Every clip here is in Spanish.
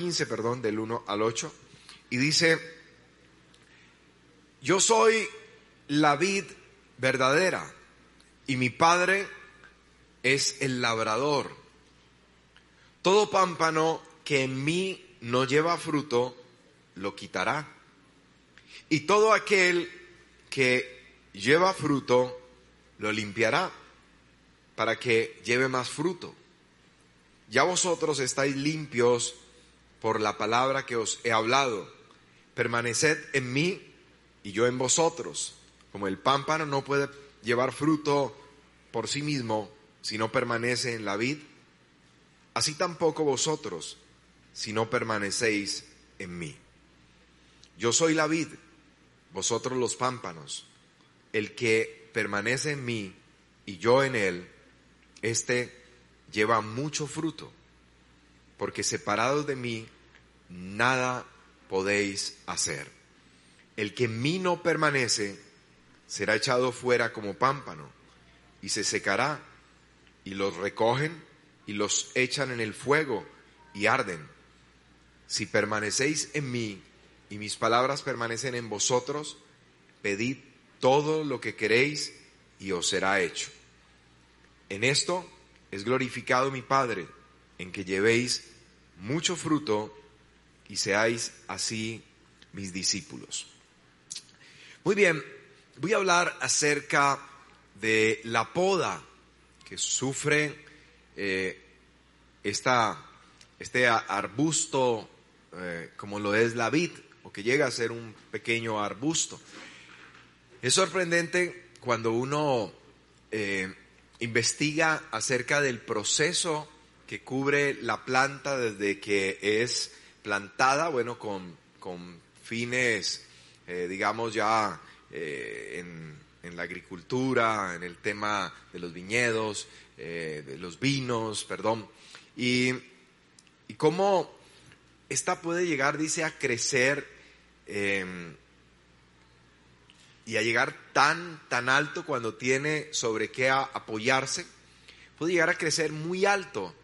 Juan 15, perdón, del 1 al 8, y dice, yo soy la vid verdadera y mi padre es el labrador. Todo pámpano que en mí no lleva fruto, lo quitará. Y todo aquel que lleva fruto, lo limpiará para que lleve más fruto. Ya vosotros estáis limpios por la palabra que os he hablado. Permaneced en mí y yo en vosotros. Como el pámpano no puede llevar fruto por sí mismo si no permanece en la vid, así tampoco vosotros si no permanecéis en mí. Yo soy la vid, vosotros los pámpanos. El que permanece en mí y yo en él, este lleva mucho fruto, porque separados de mí nada podéis hacer. El que en mí no permanece será echado fuera como pámpano y se secará y los recogen y los echan en el fuego y arden. Si permanecéis en mí y mis palabras permanecen en vosotros, pedid todo lo que queréis y os será hecho. En esto es glorificado mi Padre, en que llevéis mucho fruto y seáis así mis discípulos. Muy bien, voy a hablar acerca de la poda que sufre eh, esta, este arbusto eh, como lo es la vid o que llega a ser un pequeño arbusto. Es sorprendente cuando uno eh, investiga acerca del proceso que cubre la planta desde que es plantada, bueno, con, con fines, digamos, ya en, en la agricultura, en el tema de los viñedos, eh, de los vinos, perdón, y, y, cómo esta puede llegar, dice, a crecer em, y a llegar tan, tan alto cuando tiene sobre qué apoyarse, puede llegar a crecer muy alto,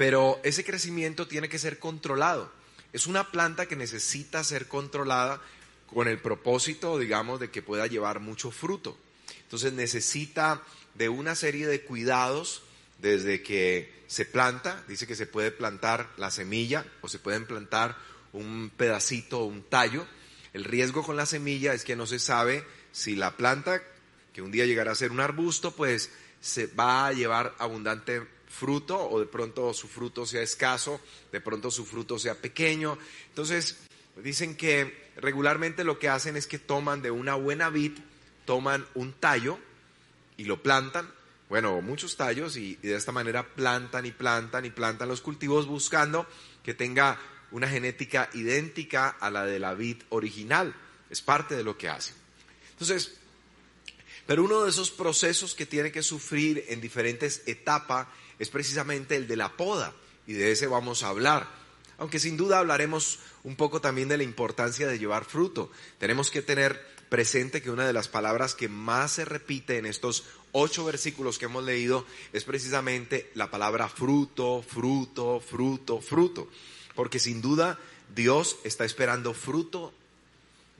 pero ese crecimiento tiene que ser controlado. Es una planta que necesita ser controlada con el propósito, digamos, de que pueda llevar mucho fruto. Entonces necesita de una serie de cuidados desde que se planta, dice que se puede plantar la semilla o se pueden plantar un pedacito o un tallo. El riesgo con la semilla es que no se sabe si la planta, que un día llegará a ser un arbusto, pues se va a llevar abundante fruto o de pronto su fruto sea escaso, de pronto su fruto sea pequeño. Entonces, dicen que regularmente lo que hacen es que toman de una buena vid, toman un tallo y lo plantan, bueno, muchos tallos y, de esta manera plantan y plantan y plantan los cultivos buscando que tenga una genética idéntica a la de la vid original. Es parte de lo que hacen. Entonces, pero uno de esos procesos que tiene que sufrir en diferentes etapas es precisamente el de la poda y de ese vamos a hablar. Aunque sin duda hablaremos un poco también de la importancia de llevar fruto. Tenemos que tener presente que una de las palabras que más se repite en estos ocho versículos que hemos leído es precisamente la palabra fruto, fruto, fruto, fruto. Porque sin duda Dios está esperando fruto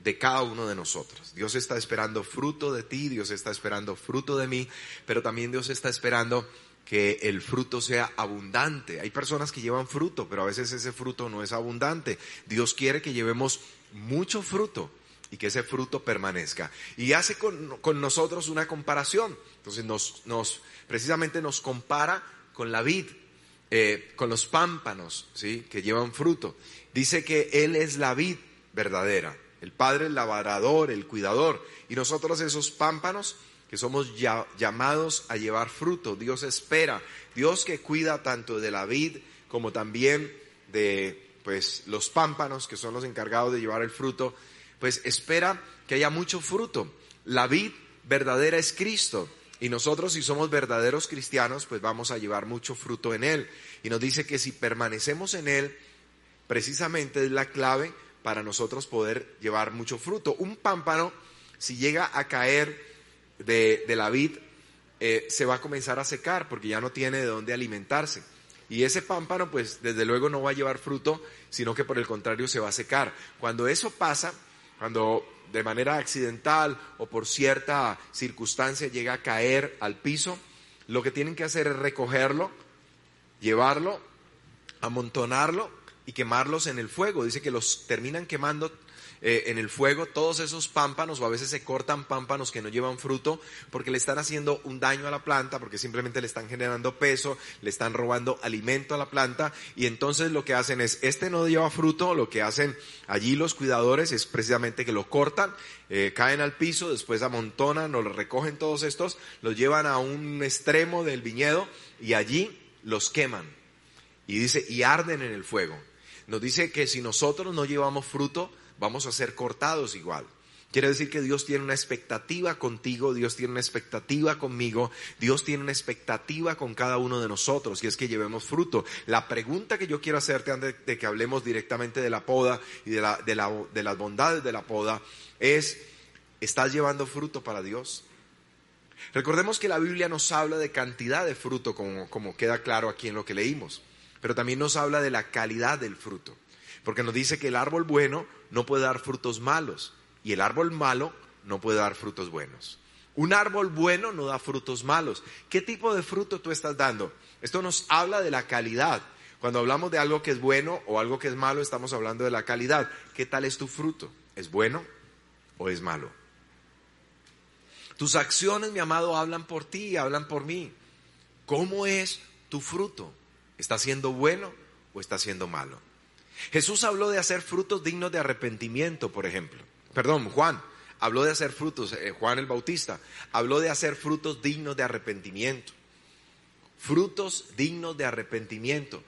de cada uno de nosotros. Dios está esperando fruto de ti, Dios está esperando fruto de mí, pero también Dios está esperando que el fruto sea abundante. Hay personas que llevan fruto, pero a veces ese fruto no es abundante. Dios quiere que llevemos mucho fruto y que ese fruto permanezca. Y hace con, nosotros una comparación. Entonces nos, nos, precisamente nos compara con la vid, eh, con los pámpanos, ¿sí? que llevan fruto. Dice que Él es la vid verdadera, el Padre, el labrador, el cuidador. Y nosotros esos pámpanos que somos llamados a llevar fruto. Dios espera, Dios que cuida tanto de la vid como también de pues los pámpanos que son los encargados de llevar el fruto, pues espera que haya mucho fruto. La vid verdadera es Cristo. Y nosotros si somos verdaderos cristianos, pues vamos a llevar mucho fruto en Él. Y nos dice que si permanecemos en Él, precisamente es la clave para nosotros poder llevar mucho fruto. Un pámpano, si llega a caer de, la vid eh, se va a comenzar a secar porque ya no tiene de dónde alimentarse. y ese pámpano pues desde luego no va a llevar fruto, sino que por el contrario se va a secar. Cuando eso pasa, cuando de manera accidental o por cierta circunstancia llega a caer al piso, lo que tienen que hacer es recogerlo, llevarlo, amontonarlo y quemarlos en el fuego. Dice que los terminan quemando eh, en el fuego todos esos pámpanos o a veces se cortan pámpanos que no llevan fruto porque le están haciendo un daño a la planta, porque simplemente le están generando peso, le están robando alimento a la planta y entonces lo que hacen es, este no lleva fruto, lo que hacen allí los cuidadores es precisamente que lo cortan, eh, caen al piso, después amontonan o recogen todos estos, los llevan a un extremo del viñedo y allí los queman. Y dice, y arden en el fuego. Nos dice que si nosotros no llevamos fruto, vamos a ser cortados igual. Quiere decir que Dios tiene una expectativa contigo, Dios tiene una expectativa conmigo, Dios tiene una expectativa con cada uno de nosotros y es que llevemos fruto. La pregunta que yo quiero hacerte antes de que hablemos directamente de la poda y de, la, de, la, de las bondades de la poda es, ¿estás llevando fruto para Dios? Recordemos que la Biblia nos habla de cantidad de fruto, como queda claro aquí en lo que leímos, pero también nos habla de la calidad del fruto, porque nos dice que el árbol bueno no puede dar frutos malos y el árbol malo no puede dar frutos buenos. Un árbol bueno no da frutos malos. ¿Qué tipo de fruto tú estás dando? Esto nos habla de la calidad. Cuando hablamos de algo que es bueno o algo que es malo, estamos hablando de la calidad. ¿Qué tal es tu fruto? ¿Es bueno o es malo? Tus acciones, mi amado, hablan por ti hablan por mí. ¿Cómo es tu fruto? ¿Está siendo bueno o está siendo malo? Jesús habló de hacer frutos dignos de arrepentimiento, por ejemplo. Perdón, Juan habló de hacer frutos, eh, Juan el Bautista habló de hacer frutos dignos de arrepentimiento. Frutos dignos de arrepentimiento.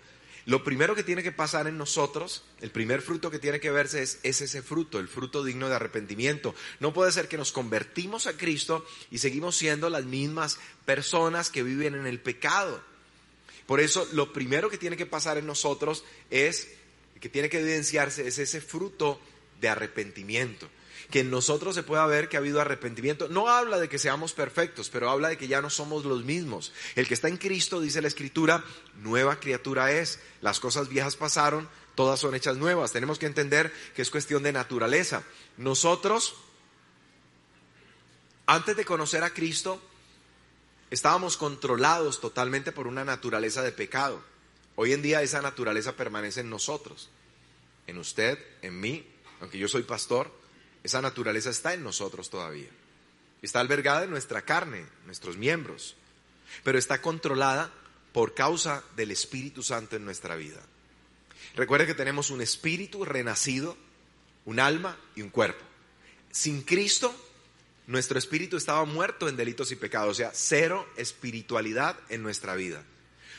Lo primero que tiene que pasar en nosotros, el primer fruto que tiene que verse es, es, ese fruto, el fruto digno de arrepentimiento. No puede ser que nos convertimos a Cristo y seguimos siendo las mismas personas que viven en el pecado. Por eso lo primero que tiene que pasar en nosotros es que tiene que evidenciarse es ese fruto de arrepentimiento. Que en nosotros se pueda ver que ha habido arrepentimiento. No habla de que seamos perfectos, pero habla de que ya no somos los mismos. El que está en Cristo, dice la Escritura, nueva criatura es. Las cosas viejas pasaron, todas son hechas nuevas. Tenemos que entender que es cuestión de naturaleza. Nosotros, antes de conocer a Cristo, estábamos controlados totalmente por una naturaleza de pecado. Hoy en día esa naturaleza permanece en nosotros, en usted, en mí, aunque yo soy pastor, esa naturaleza está en nosotros todavía. Está albergada en nuestra carne, nuestros miembros, pero está controlada por causa del Espíritu Santo en nuestra vida. Recuerde que tenemos un espíritu renacido, un alma y un cuerpo. Sin Cristo, nuestro espíritu estaba muerto en delitos y pecados, o sea, cero espiritualidad en nuestra vida.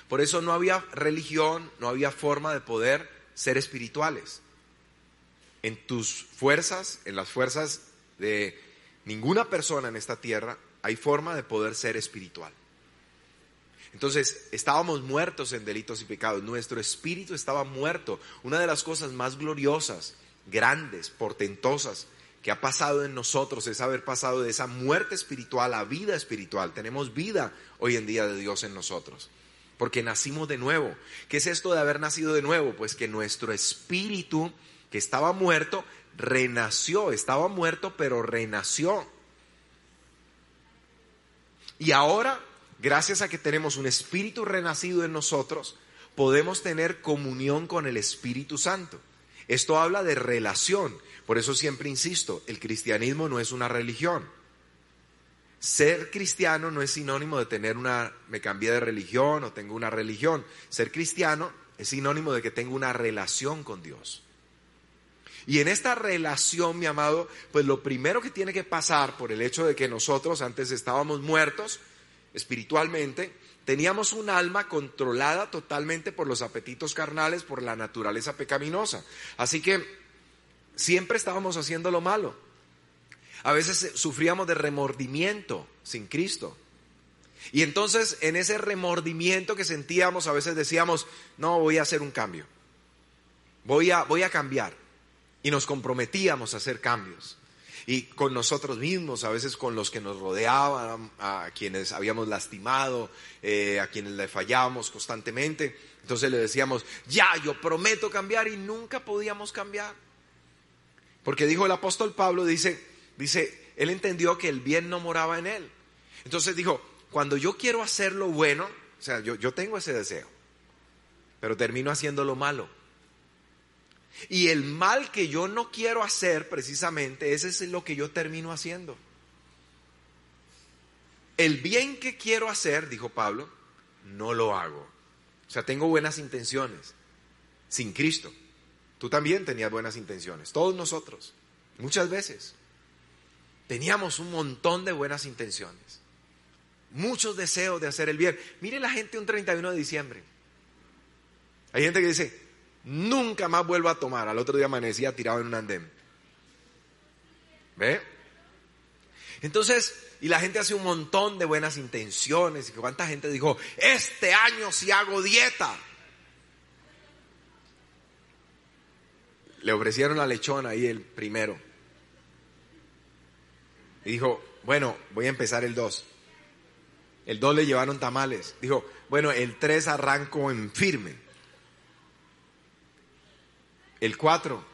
Por eso no había religión, no había forma de poder ser espirituales. En tus fuerzas, en las fuerzas de ninguna persona en esta tierra, hay forma de poder ser espiritual. Entonces, estábamos muertos en delitos y pecados, nuestro espíritu estaba muerto. Una de las cosas más gloriosas, grandes, portentosas que ha pasado en nosotros es haber pasado de esa muerte espiritual a vida espiritual. Tenemos vida hoy en día de Dios en nosotros porque nacimos de nuevo. ¿Qué es esto de haber nacido de nuevo? Pues que nuestro espíritu, que estaba muerto, renació, estaba muerto, pero renació. Y ahora, gracias a que tenemos un espíritu renacido en nosotros, podemos tener comunión con el Espíritu Santo. Esto habla de relación. Por eso siempre insisto, el cristianismo no es una religión. Ser cristiano no es sinónimo de tener una, me cambié de religión o tengo una religión. Ser cristiano es sinónimo de que tengo una relación con Dios. Y en esta relación, mi amado, pues lo primero que tiene que pasar por el hecho de que nosotros antes estábamos muertos espiritualmente, teníamos un alma controlada totalmente por los apetitos carnales, por la naturaleza pecaminosa. Así que siempre estábamos haciendo lo malo. A veces sufríamos de remordimiento sin Cristo. Y entonces en ese remordimiento que sentíamos, a veces decíamos, no, voy a hacer un cambio. Voy a, voy a cambiar. Y nos comprometíamos a hacer cambios. y con nosotros mismos, a veces con los que nos rodeaban, a quienes habíamos lastimado, eh, a quienes le fallábamos constantemente. Entonces le decíamos, ya, yo prometo cambiar y nunca podíamos cambiar. Porque dijo el apóstol Pablo, dice, dice, él entendió que el bien no moraba en él. Entonces dijo, cuando yo quiero hacer lo bueno, o sea, yo, yo tengo ese deseo, pero termino haciendo lo malo. Y el mal que yo no quiero hacer, precisamente, ese es lo que yo termino haciendo. El bien que quiero hacer, dijo Pablo, no lo hago. O sea, tengo buenas intenciones, sin Cristo. Tú también tenías buenas intenciones, todos nosotros, muchas veces. Teníamos un montón de buenas intenciones, muchos deseos de hacer el bien. Mire la gente un 31 de diciembre. Hay gente que dice, nunca más vuelvo a tomar. Al otro día amanecía tirado en un andén. ¿Ve? Entonces, y la gente hace un montón de buenas intenciones. ¿Y cuánta gente dijo, este año si hago dieta? Le ofrecieron la lechona ahí el primero. Y dijo, bueno, voy a empezar el 2. El 2 le llevaron tamales. Dijo, bueno, el 3 arranco en firme. El 4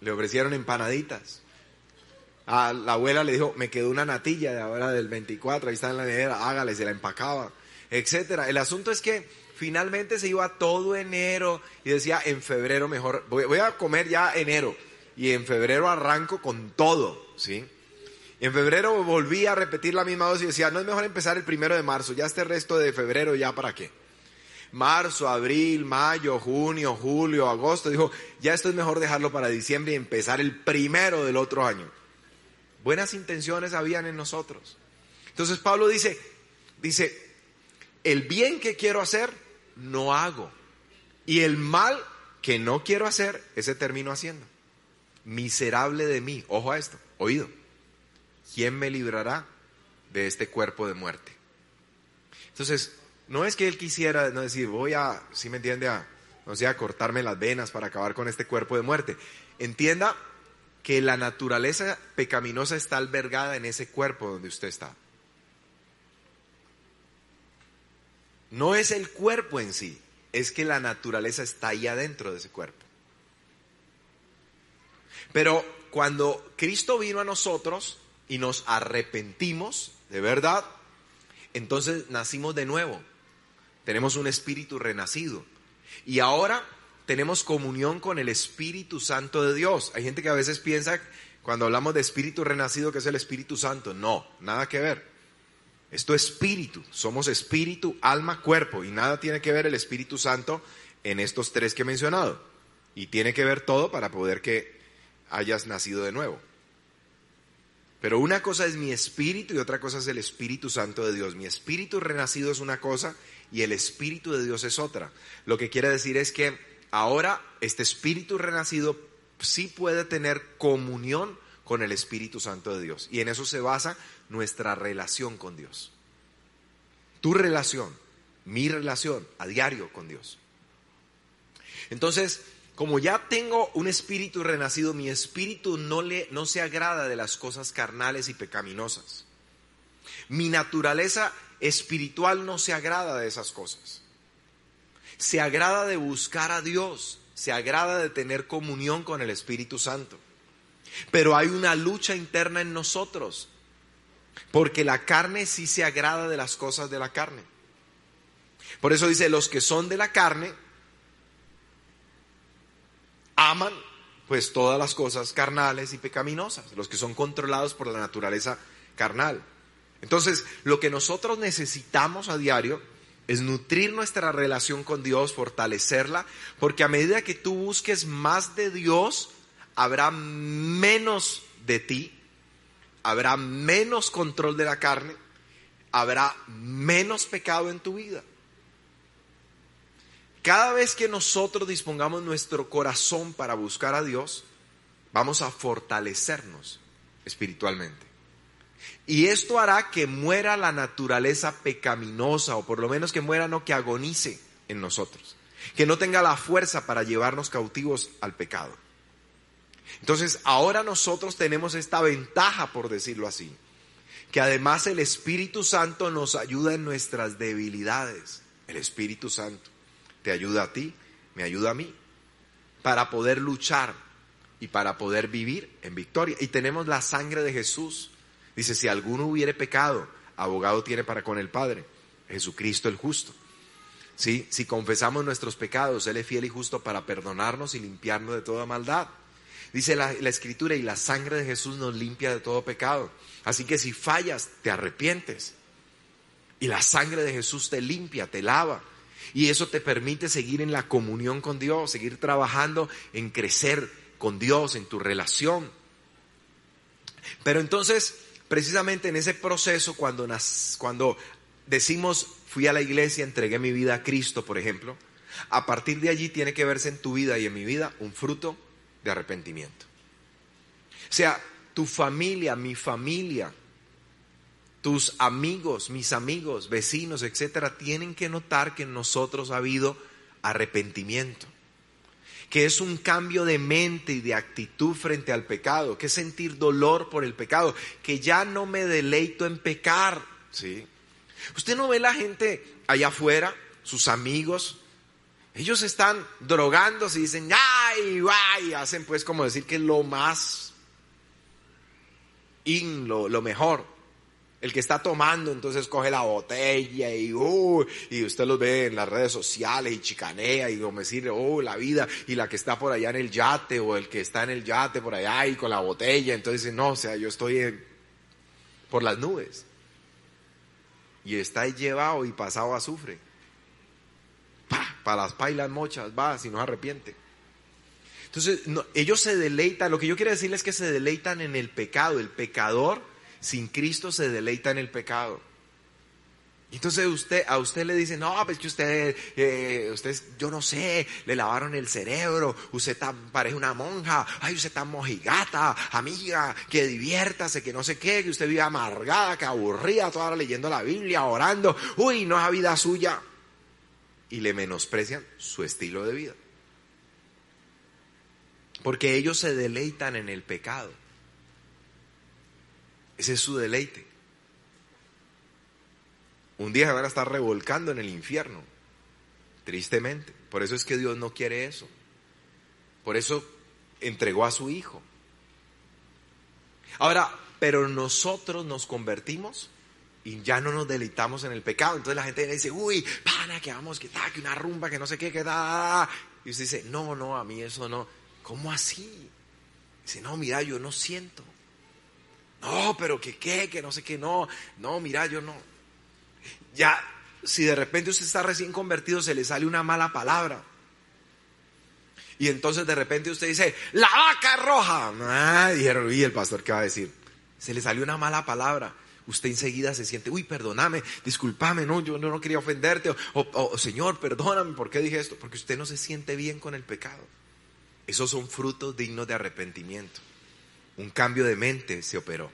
le ofrecieron empanaditas. A la abuela le dijo, me quedó una natilla de ahora del 24, ahí está en la nevera, hágale, se la empacaba, etcétera. El asunto es que finalmente se iba todo enero y decía, en febrero mejor, voy, a comer ya enero y en febrero arranco con todo, ¿sí? En febrero volví a repetir la misma dosis y decía, no es mejor empezar el primero de marzo, ya este resto de febrero ya para qué marzo, abril, mayo, junio, julio, agosto. Dijo, ya esto es mejor dejarlo para diciembre y empezar el primero del otro año. Buenas intenciones habían en nosotros. Entonces Pablo dice, dice, el bien que quiero hacer, no hago. Y el mal que no quiero hacer, ese termino haciendo. Miserable de mí. Ojo a esto, oído. ¿Quién me librará de este cuerpo de muerte? Entonces, no es que él quisiera, decir, voy a, si me entiende, a, no sé, a cortarme las venas para acabar con este cuerpo de muerte. Entienda que la naturaleza pecaminosa está albergada en ese cuerpo donde usted está. No es el cuerpo en sí, es que la naturaleza está ahí adentro de ese cuerpo. Pero cuando Cristo vino a nosotros y nos arrepentimos, de verdad, entonces nacimos de nuevo tenemos un espíritu renacido. Y ahora tenemos comunión con el Espíritu Santo de Dios. Hay gente que a veces piensa, cuando hablamos de espíritu renacido, que es el Espíritu Santo. No, nada que ver. Esto es espíritu. Somos espíritu, alma, cuerpo. Y nada tiene que ver el Espíritu Santo en estos tres que he mencionado. Y tiene que ver todo para poder que hayas nacido de nuevo. Pero una cosa es mi espíritu y otra cosa es el Espíritu Santo de Dios. Mi espíritu renacido es una cosa y el Espíritu de Dios es otra. Lo que quiere decir es que ahora este Espíritu renacido sí puede tener comunión con el Espíritu Santo de Dios. Y en eso se basa nuestra relación con Dios. Tu relación, mi relación a diario con Dios. Entonces, como ya tengo un espíritu renacido, mi espíritu no, le, no se agrada de las cosas carnales y pecaminosas. Mi naturaleza espiritual no se agrada de esas cosas. Se agrada de buscar a Dios, se agrada de tener comunión con el Espíritu Santo. Pero hay una lucha interna en nosotros, porque la carne sí se agrada de las cosas de la carne. Por eso dice, los que son de la carne aman pues todas las cosas carnales y pecaminosas, los que son controlados por la naturaleza carnal. Entonces, lo que nosotros necesitamos a diario es nutrir nuestra relación con Dios, fortalecerla, porque a medida que tú busques más de Dios, habrá menos de ti, habrá menos control de la carne, habrá menos pecado en tu vida. Cada vez que nosotros dispongamos nuestro corazón para buscar a Dios, vamos a fortalecernos espiritualmente. Y esto hará que muera la naturaleza pecaminosa, o por lo menos que muera, no que agonice en nosotros, que no tenga la fuerza para llevarnos cautivos al pecado. Entonces, ahora nosotros tenemos esta ventaja, por decirlo así, que además el Espíritu Santo nos ayuda en nuestras debilidades. El Espíritu Santo te ayuda a ti, me ayuda a mí, para poder luchar y para poder vivir en victoria. Y tenemos la sangre de Jesús. Dice, si alguno hubiere pecado, abogado tiene para con el Padre, Jesucristo el justo. ¿Sí? Si confesamos nuestros pecados, Él es fiel y justo para perdonarnos y limpiarnos de toda maldad. Dice la, la, escritura, y la sangre de Jesús nos limpia de todo pecado. Así que si fallas, te arrepientes. Y la sangre de Jesús te limpia, te lava. Y eso te permite seguir en la comunión con Dios, seguir trabajando en crecer con Dios, en tu relación. Pero entonces, precisamente en ese proceso, cuando, cuando decimos, fui a la iglesia, entregué mi vida a Cristo, por ejemplo, a partir de allí tiene que verse en tu vida y en mi vida un fruto de arrepentimiento. O sea, tu familia, mi familia, tus amigos, mis amigos, vecinos, etcétera, tienen que notar que en nosotros ha habido arrepentimiento, que es un cambio de mente y de actitud frente al pecado, que es sentir dolor por el pecado, que ya no me deleito en pecar, ¿sí? Usted no ve la gente allá afuera, sus amigos, ellos están drogándose y dicen, ay, ay, hacen pues como decir que lo más in, lo mejor. El que está tomando, entonces coge la botella y, uh, y usted los ve en las redes sociales y chicanea y como decir, oh, la vida, y la que está por allá en el yate o el que está en el yate por allá y con la botella, entonces no, o sea, yo estoy por las nubes. Y está llevado y pasado azufre. Para las pailas mochas, va, si no se arrepiente. Entonces, ellos se deleitan, lo que yo quiero decirles es que se deleitan en el pecado. El pecador sin Cristo se deleita en el pecado. Entonces usted, a usted le dice, no, pues que usted, eh, usted, yo no sé, le lavaron el cerebro, usted parece una monja, ay, usted está mojigata, amiga, que diviértase, que no sé qué, que usted vive amargada, que aburrida, toda hora leyendo la Biblia, orando, uy, no es vida suya. Y le menosprecian su estilo de vida. Porque ellos se deleitan en el pecado. Ese es su deleite. Un día se van a estar revolcando en el infierno, tristemente. Por eso es que Dios no quiere eso. Por eso entregó a su Hijo. Ahora, pero nosotros nos convertimos y ya no nos deleitamos en el pecado. Entonces la gente dice, uy, pana, que vamos, que está, que una rumba, que no sé qué, que da. Y usted dice, no, no, a mí eso no. ¿Cómo así? Dice, no, mira, yo no siento. No, pero que qué, que no sé qué, no. No, mira, yo no. Ya, si de repente usted está recién convertido, se le sale una mala palabra. Y entonces de repente usted dice, la vaca roja. Ah, dijeron, y el pastor, ¿qué va a decir? Se le salió una mala palabra. Usted enseguida se siente, uy, perdóname, discúlpame, no, yo no, quería ofenderte. O, o, Señor, perdóname, ¿por qué dije esto? Porque usted no se siente bien con el pecado. Esos son frutos dignos de arrepentimiento. Un cambio de mente se operó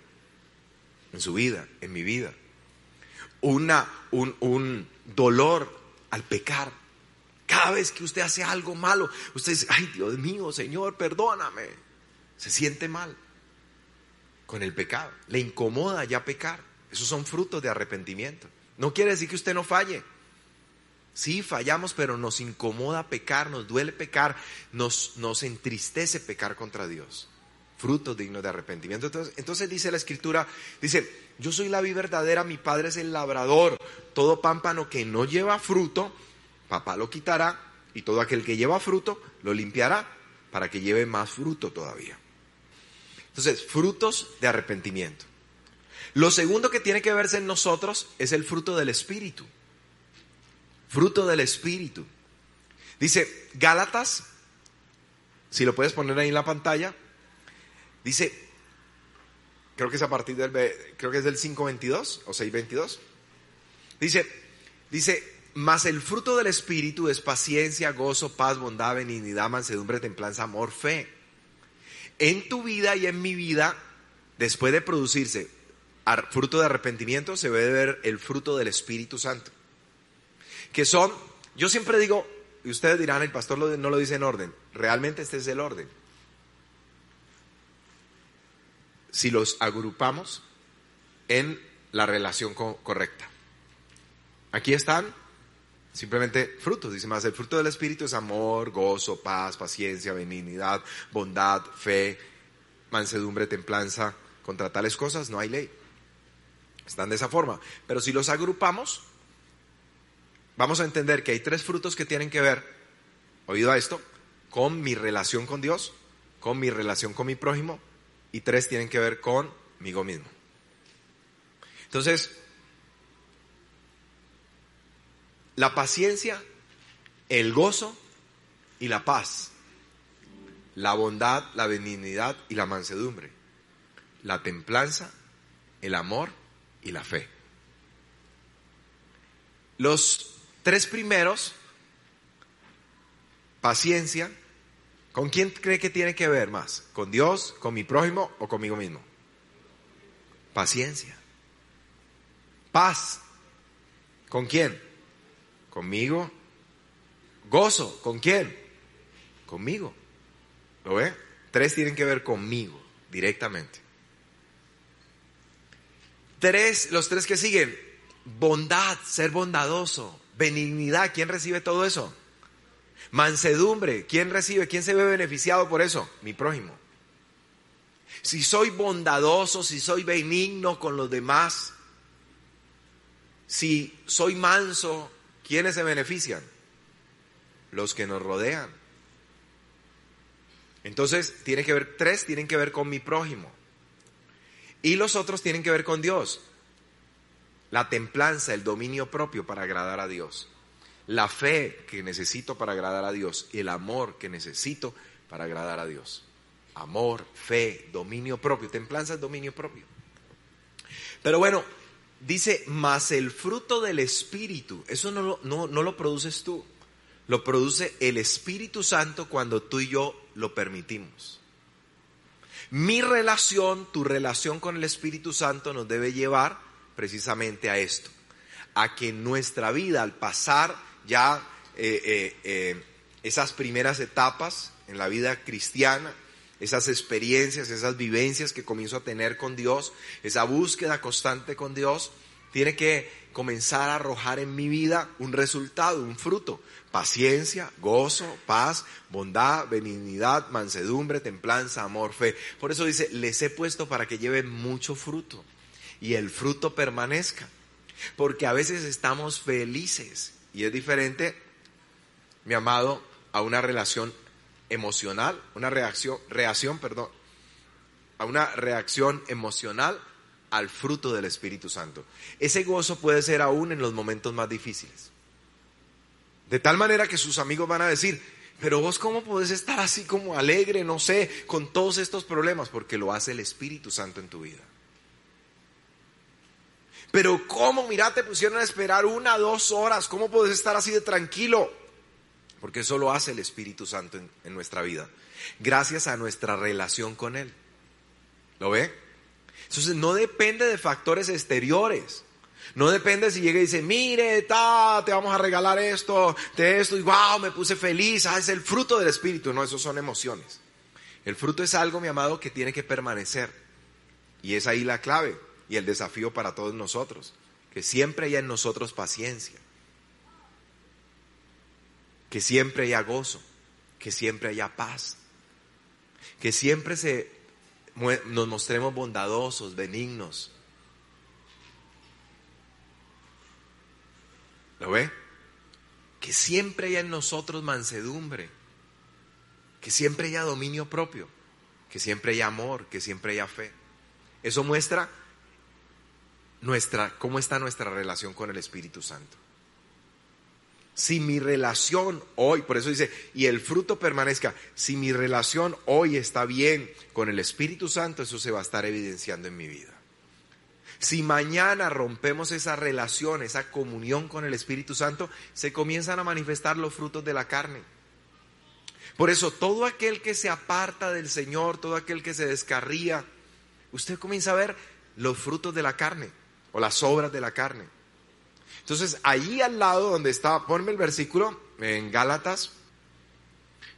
en su vida, en mi vida una, un, un dolor al pecar. Cada vez que usted hace algo malo, usted dice, ay Dios mío, Señor, perdóname. Se siente mal con el pecado. Le incomoda ya pecar. Esos son frutos de arrepentimiento. No quiere decir que usted no falle. Sí, fallamos, pero nos incomoda pecar, nos duele pecar, nos, nos entristece pecar contra Dios frutos dignos de arrepentimiento. Entonces, entonces dice la escritura, dice, yo soy la vida verdadera, mi padre es el labrador, todo pámpano que no lleva fruto, papá lo quitará, y todo aquel que lleva fruto lo limpiará para que lleve más fruto todavía. Entonces, frutos de arrepentimiento. Lo segundo que tiene que verse en nosotros es el fruto del Espíritu. Fruto del Espíritu. Dice Gálatas, si lo puedes poner ahí en la pantalla, Dice, creo que es a partir del, creo que es del 5.22 o 6.22. Dice, dice, mas el fruto del Espíritu es paciencia, gozo, paz, bondad, benignidad, mansedumbre, templanza, amor, fe. En tu vida y en mi vida, después de producirse fruto de arrepentimiento, se debe ver el fruto del Espíritu Santo. Que son, yo siempre digo, y ustedes dirán, el pastor no lo dice en orden, realmente este es el orden. Si los agrupamos en la relación correcta. Aquí están simplemente frutos. Dice más, el fruto del Espíritu es amor, gozo, paz, paciencia, benignidad, bondad, fe, mansedumbre, templanza. Contra tales cosas no hay ley. Están de esa forma. Pero si los agrupamos, vamos a entender que hay tres frutos que tienen que ver, oído a esto, con mi relación con Dios, con mi relación con mi prójimo, y tres tienen que ver conmigo mismo. Entonces, la paciencia, el gozo y la paz, la bondad, la benignidad y la mansedumbre, la templanza, el amor y la fe. Los tres primeros, paciencia, ¿con quién cree que tiene que ver más? ¿Con Dios, con mi prójimo o conmigo mismo? Paciencia. Paz. ¿Con quién? Conmigo. Gozo. ¿Con quién? Conmigo. ¿Lo ve? Tres tienen que ver conmigo directamente. Tres, los tres que siguen, bondad, ser bondadoso, benignidad, ¿quién recibe todo eso? Mansedumbre, ¿quién recibe? ¿Quién se ve beneficiado por eso? Mi prójimo. Si soy bondadoso, si soy benigno con los demás, si soy manso, ¿quiénes se benefician? Los que nos rodean. Entonces, tiene que ver, tres tienen que ver con mi prójimo. Y los otros tienen que ver con Dios. La templanza, el dominio propio para agradar a Dios. La fe que necesito para agradar a Dios y el amor que necesito para agradar a Dios. Amor, fe, dominio propio. Templanza es dominio propio. Pero bueno, dice, más el fruto del Espíritu. Eso no lo, no, no lo produces tú. Lo produce el Espíritu Santo cuando tú y yo lo permitimos. Mi relación, tu relación con el Espíritu Santo nos debe llevar precisamente a esto, a que nuestra vida al pasar ya eh, eh, eh, esas primeras etapas en la vida cristiana, esas experiencias, esas vivencias que comienzo a tener con Dios, esa búsqueda constante con Dios, tiene que comenzar a arrojar en mi vida un resultado, un fruto. Paciencia, gozo, paz, bondad, benignidad, mansedumbre, templanza, amor, fe. Por eso dice, les he puesto para que lleven mucho fruto y el fruto permanezca. Porque a veces estamos felices y es diferente, mi amado, a una relación emocional, una reacción, reacción, perdón, a una reacción emocional al fruto del Espíritu Santo. Ese gozo puede ser aún en los momentos más difíciles. De tal manera que sus amigos van a decir, pero vos cómo podés estar así como alegre, no sé, con todos estos problemas, porque lo hace el Espíritu Santo en tu vida. Pero cómo, mira, te pusieron a esperar una, dos horas, ¿cómo puedes estar así de tranquilo? Porque eso lo hace el Espíritu Santo en, en nuestra vida, gracias a nuestra relación con Él. ¿Lo ve? Entonces no depende de factores exteriores. No depende si llega y dice, mire, ta, te vamos a regalar esto, de esto, y wow, me puse feliz, ah, es el fruto del Espíritu. No, eso son emociones. El fruto es algo, mi amado, que tiene que permanecer. Y es ahí la clave y el desafío para todos nosotros. Que siempre haya en nosotros paciencia. Que siempre haya gozo. Que siempre haya paz. Que siempre se nos mostremos bondadosos, benignos. ¿Lo ve? Que siempre haya en nosotros mansedumbre, que siempre haya dominio propio, que siempre haya amor, que siempre haya fe. Eso muestra nuestra, cómo está nuestra relación con el Espíritu Santo. Si mi relación hoy, por eso dice, y el fruto permanezca, si mi relación hoy está bien con el Espíritu Santo, eso se va a estar evidenciando en mi vida. Si mañana rompemos esa relación, esa comunión con el Espíritu Santo, se comienzan a manifestar los frutos de la carne. Por eso todo aquel que se aparta del Señor, todo aquel que se descarría, usted comienza a ver los frutos de la carne o las obras de la carne. Entonces, ahí al lado donde está, ponme el versículo en Gálatas,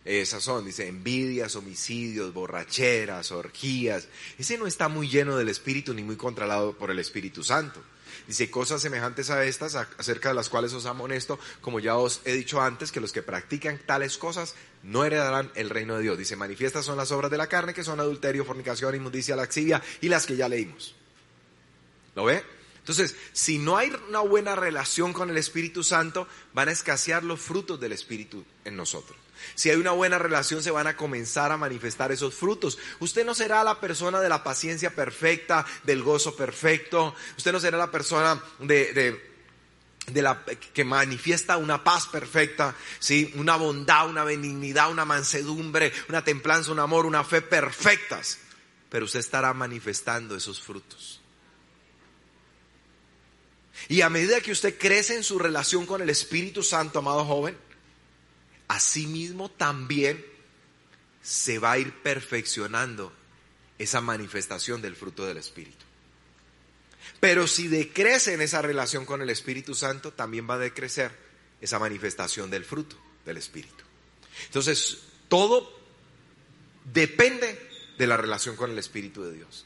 Esas son, dice, envidias, homicidios, borracheras, orgías. Ese no está muy lleno del Espíritu ni muy controlado por el Espíritu Santo. Dice cosas semejantes a estas, acerca de las cuales os amonesto, como ya os he dicho antes, que los que practican tales cosas no heredarán el reino de Dios. Dice, manifiestas son las obras de la carne, que son adulterio, fornicación, inmundicia, laxivia y las que ya leímos. ¿Lo ve? Entonces, si no hay una buena relación con el Espíritu Santo, van a escasear los frutos del Espíritu en nosotros. Si hay una buena relación, se van a comenzar a manifestar esos frutos. Usted no será la persona de la paciencia perfecta, del gozo perfecto. Usted no será la persona de, la que manifiesta una paz perfecta, ¿sí? una bondad, una benignidad, una mansedumbre, una templanza, un amor, una fe perfectas. Pero usted estará manifestando esos frutos. Y a medida que usted crece en su relación con el Espíritu Santo, amado joven, asimismo también se va a ir perfeccionando esa manifestación del fruto del Espíritu. Pero si decrece en esa relación con el Espíritu Santo, también va a decrecer esa manifestación del fruto del Espíritu. Entonces, todo depende de la relación con el Espíritu de Dios.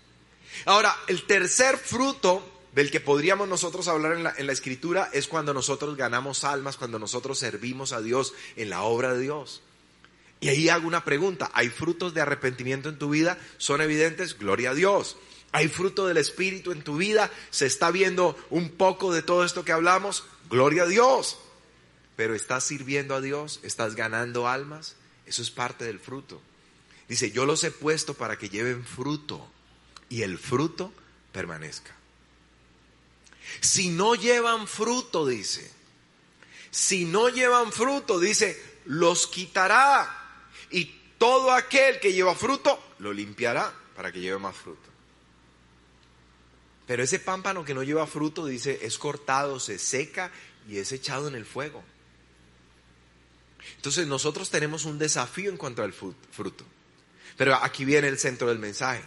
Ahora, el tercer fruto del que podríamos nosotros hablar en la, escritura es cuando nosotros ganamos almas, cuando nosotros servimos a Dios en la obra de Dios. Y ahí hago una pregunta, ¿hay frutos de arrepentimiento en tu vida? ¿Son evidentes? Gloria a Dios. ¿Hay fruto del Espíritu en tu vida? ¿Se está viendo un poco de todo esto que hablamos? Gloria a Dios. Pero ¿estás sirviendo a Dios? ¿Estás ganando almas? Eso es parte del fruto. Dice, yo los he puesto para que lleven fruto y el fruto permanezca. Si no llevan fruto, dice, si no llevan fruto, dice, los quitará. Y todo aquel que lleva fruto, lo limpiará para que lleve más fruto. Pero ese pámpano que no lleva fruto, dice, es cortado, se seca y es echado en el fuego. Entonces nosotros tenemos un desafío en cuanto al fruto. Pero aquí viene el centro del mensaje.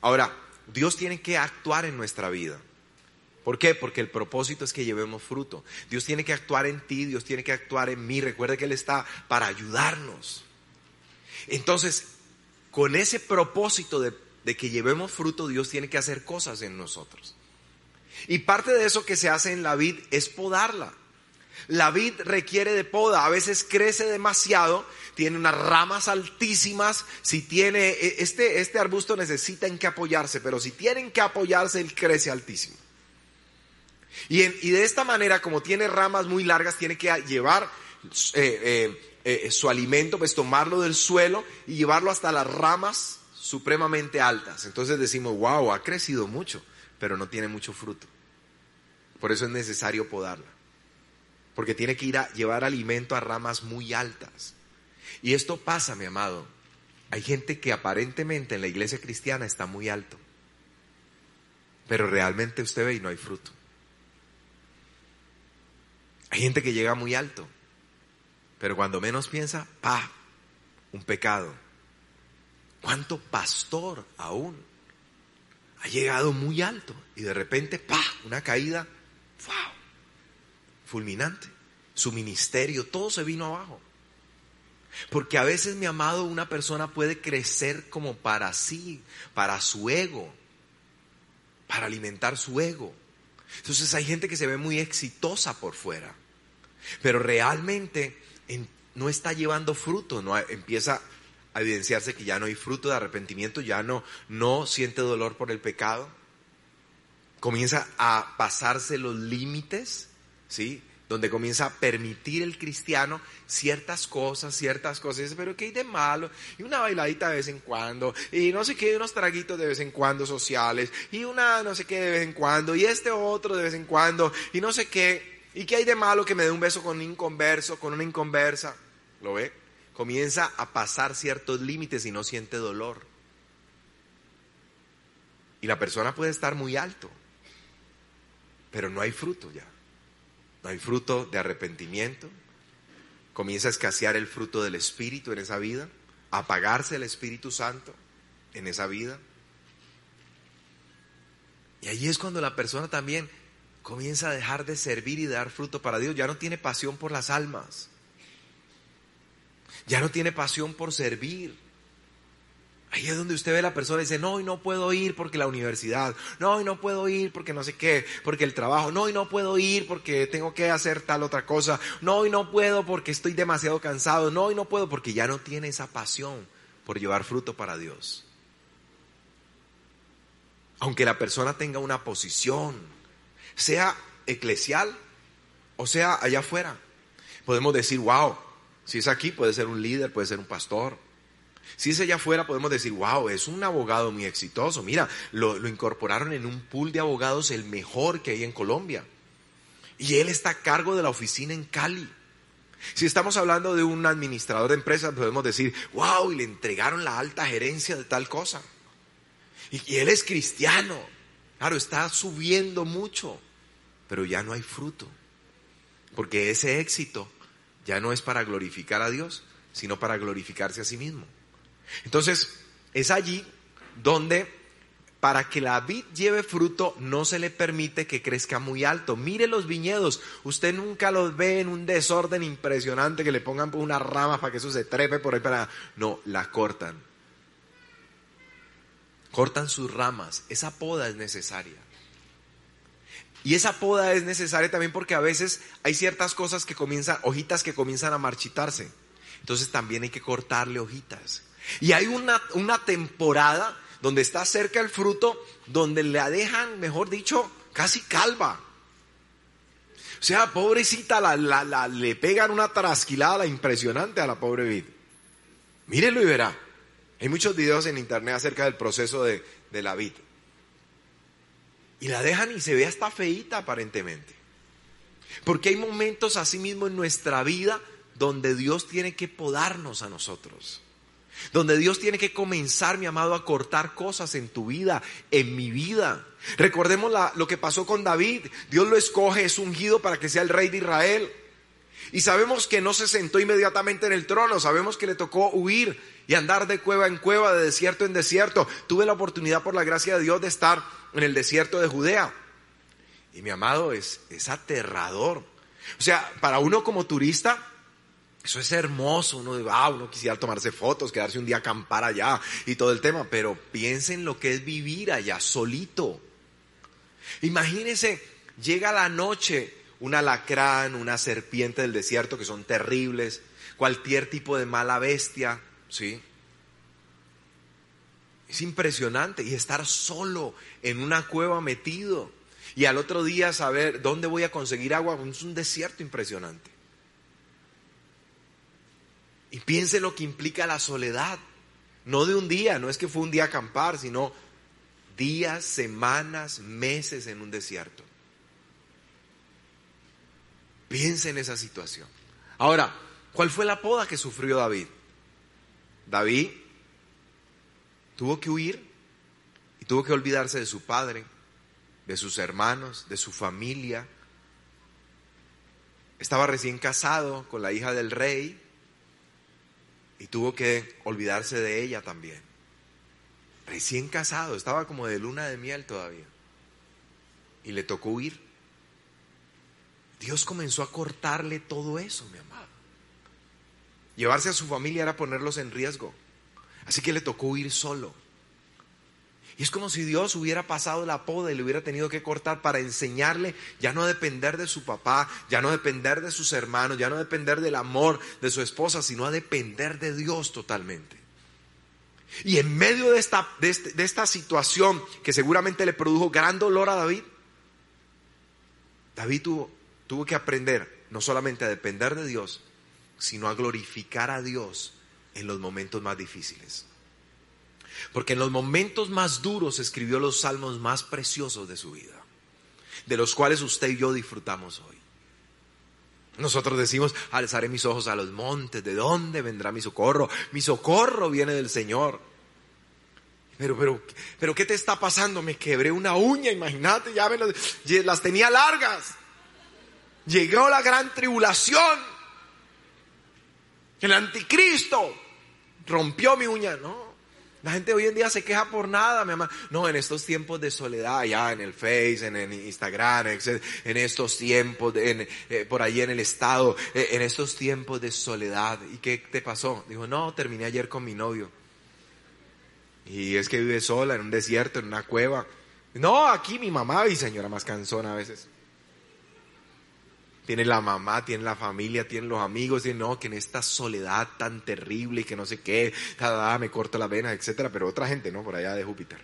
Ahora, Dios tiene que actuar en nuestra vida. ¿Por qué? Porque el propósito es que llevemos fruto. Dios tiene que actuar en ti, Dios tiene que actuar en mí. Recuerde que Él está para ayudarnos. Entonces, con ese propósito de, que llevemos fruto, Dios tiene que hacer cosas en nosotros. Y parte de eso que se hace en la vid es podarla. La vid requiere de poda, a veces crece demasiado, tiene unas ramas altísimas, si tiene, e, este, este arbusto necesita en que apoyarse, pero si tienen que apoyarse, él crece altísimo. Y, de esta manera, como tiene ramas muy largas, tiene que llevar eh, eh, eh, su alimento, pues tomarlo del suelo y llevarlo hasta las ramas supremamente altas. Entonces decimos, wow, ha crecido mucho, pero no tiene mucho fruto. Por eso es necesario podarla. Porque tiene que ir a llevar alimento a ramas muy altas. Y esto pasa, mi amado. Hay gente que aparentemente en la iglesia cristiana está muy alto. Pero realmente usted ve y no hay fruto. Hay gente que llega muy alto, pero cuando menos piensa, pa, un pecado. ¿Cuánto pastor aún ha llegado muy alto y de repente, pa, una caída, wow, fulminante? Su ministerio, todo se vino abajo. Porque a veces, mi amado, una persona puede crecer como para sí, para su ego, para alimentar su ego. Entonces hay gente que se ve muy exitosa por fuera, pero realmente no está llevando fruto, no empieza a evidenciarse que ya no hay fruto de arrepentimiento, ya no, no siente dolor por el pecado, comienza a pasarse los límites, ¿sí? donde comienza a permitir el cristiano ciertas cosas, ciertas cosas, pero ¿qué hay de malo? Y una bailadita de vez en cuando, y no sé qué, unos traguitos de vez en cuando sociales, y una no sé qué de vez en cuando, y este otro de vez en cuando, y no sé qué, y qué hay de malo que me dé un beso con un inconverso, con una inconversa, ¿lo ve? Comienza a pasar ciertos límites y no siente dolor. Y la persona puede estar muy alto, pero no hay fruto ya no hay fruto de arrepentimiento, comienza a escasear el fruto del Espíritu en esa vida, a apagarse el Espíritu Santo en esa vida. Y ahí es cuando la persona también comienza a dejar de servir y dar fruto para Dios, ya no tiene pasión por las almas. Ya no tiene pasión por servir. Ahí es donde usted ve a la persona y dice, no, y no puedo ir porque la universidad, no, y no puedo ir porque no sé qué, porque el trabajo, no, y no puedo ir porque tengo que hacer tal otra cosa, no, y no puedo porque estoy demasiado cansado, no, y no puedo porque ya no tiene esa pasión por llevar fruto para Dios. Aunque la persona tenga una posición, sea eclesial o sea allá afuera, podemos decir, wow, si es aquí puede ser un líder, puede ser un pastor, si es allá afuera, podemos decir, wow, es un abogado muy exitoso. Mira, lo, incorporaron en un pool de abogados el mejor que hay en Colombia. Y él está a cargo de la oficina en Cali. Si estamos hablando de un administrador de empresas, podemos decir, wow, y le entregaron la alta gerencia de tal cosa. Y, y él es cristiano. Claro, está subiendo mucho, pero ya no hay fruto. Porque ese éxito ya no es para glorificar a Dios, sino para glorificarse a sí mismo. Entonces, es allí donde para que la vid lleve fruto no se le permite que crezca muy alto. Mire los viñedos, usted nunca los ve en un desorden impresionante que le pongan unas ramas para que eso se trepe por ahí para... No, la cortan. Cortan sus ramas. Esa poda es necesaria. Y esa poda es necesaria también porque a veces hay ciertas cosas que comienzan, hojitas que comienzan a marchitarse. Entonces también hay que cortarle hojitas. Y hay una, una temporada donde está cerca el fruto, donde la dejan, mejor dicho, casi calva. O sea, pobrecita, la, la, le pegan una trasquilada impresionante a la pobre vid. Mírenlo y verá. Hay muchos videos en internet acerca del proceso de, de la vid. Y la dejan y se ve hasta feita aparentemente. Porque hay momentos así mismo en nuestra vida donde Dios tiene que podarnos a nosotros. Donde Dios tiene que comenzar, mi amado, a cortar cosas en tu vida, en mi vida. Recordemos lo que pasó con David. Dios lo escoge, es ungido para que sea el rey de Israel. Y sabemos que no se sentó inmediatamente en el trono, sabemos que le tocó huir y andar de cueva en cueva, de desierto en desierto. Tuve la oportunidad por la gracia de Dios de estar en el desierto de Judea. Y mi amado, es, es aterrador. O sea, para uno como turista, eso es hermoso, uno, ah, uno quisiera tomarse fotos, quedarse un día a acampar allá y todo el tema, pero piensen lo que es vivir allá solito. Imagínense, llega la noche, un alacrán, una serpiente del desierto que son terribles, cualquier tipo de mala bestia, ¿sí? Es impresionante y estar solo en una cueva metido y al otro día saber dónde voy a conseguir agua, es un desierto impresionante. Y piense lo que implica la soledad. No de un día, no es que fue un día acampar, sino días, semanas, meses en un desierto. Piense en esa situación. Ahora, ¿cuál fue la poda que sufrió David? David tuvo que huir y tuvo que olvidarse de su padre, de sus hermanos, de su familia. Estaba recién casado con la hija del rey y tuvo que olvidarse de ella también. Recién casado, estaba como de luna de miel todavía. Y le tocó huir. Dios comenzó a cortarle todo eso, mi amado. Llevarse a su familia era ponerlos en riesgo. Así que le tocó huir solo. Y es como si Dios hubiera pasado la poda y le hubiera tenido que cortar para enseñarle ya no depender de su papá, ya no depender de sus hermanos, ya no depender del amor de su esposa, sino a depender de Dios totalmente. Y en medio de esta, de, este, esta situación que seguramente le produjo gran dolor a David, David tuvo, tuvo que aprender no solamente a depender de Dios, sino a glorificar a Dios en los momentos más difíciles. Porque en los momentos más duros escribió los salmos más preciosos de su vida, de los cuales usted y yo disfrutamos hoy. Nosotros decimos, alzaré mis ojos a los montes, ¿de dónde vendrá mi socorro? Mi socorro viene del Señor. Pero, pero, pero, ¿qué te está pasando? Me quebré una uña, imagínate, ya me las, las tenía largas. Llegó la gran tribulación. El anticristo rompió mi uña, ¿no? La gente hoy en día se queja por nada, mi mamá. No, en estos tiempos de soledad, ya en el Face, en el Instagram, en estos tiempos, de, eh, por ahí en el estado, eh, en estos tiempos de soledad. ¿Y qué te pasó? Dijo, no, terminé ayer con mi novio. Y es que vive sola en un desierto, en una cueva. No, aquí mi mamá y señora más cansona a veces tiene la mamá, tiene la familia, tiene los amigos, y no, que en esta soledad tan terrible y que no sé qué, me corta la venas, etcétera, pero otra gente, ¿no? Por allá de Júpiter.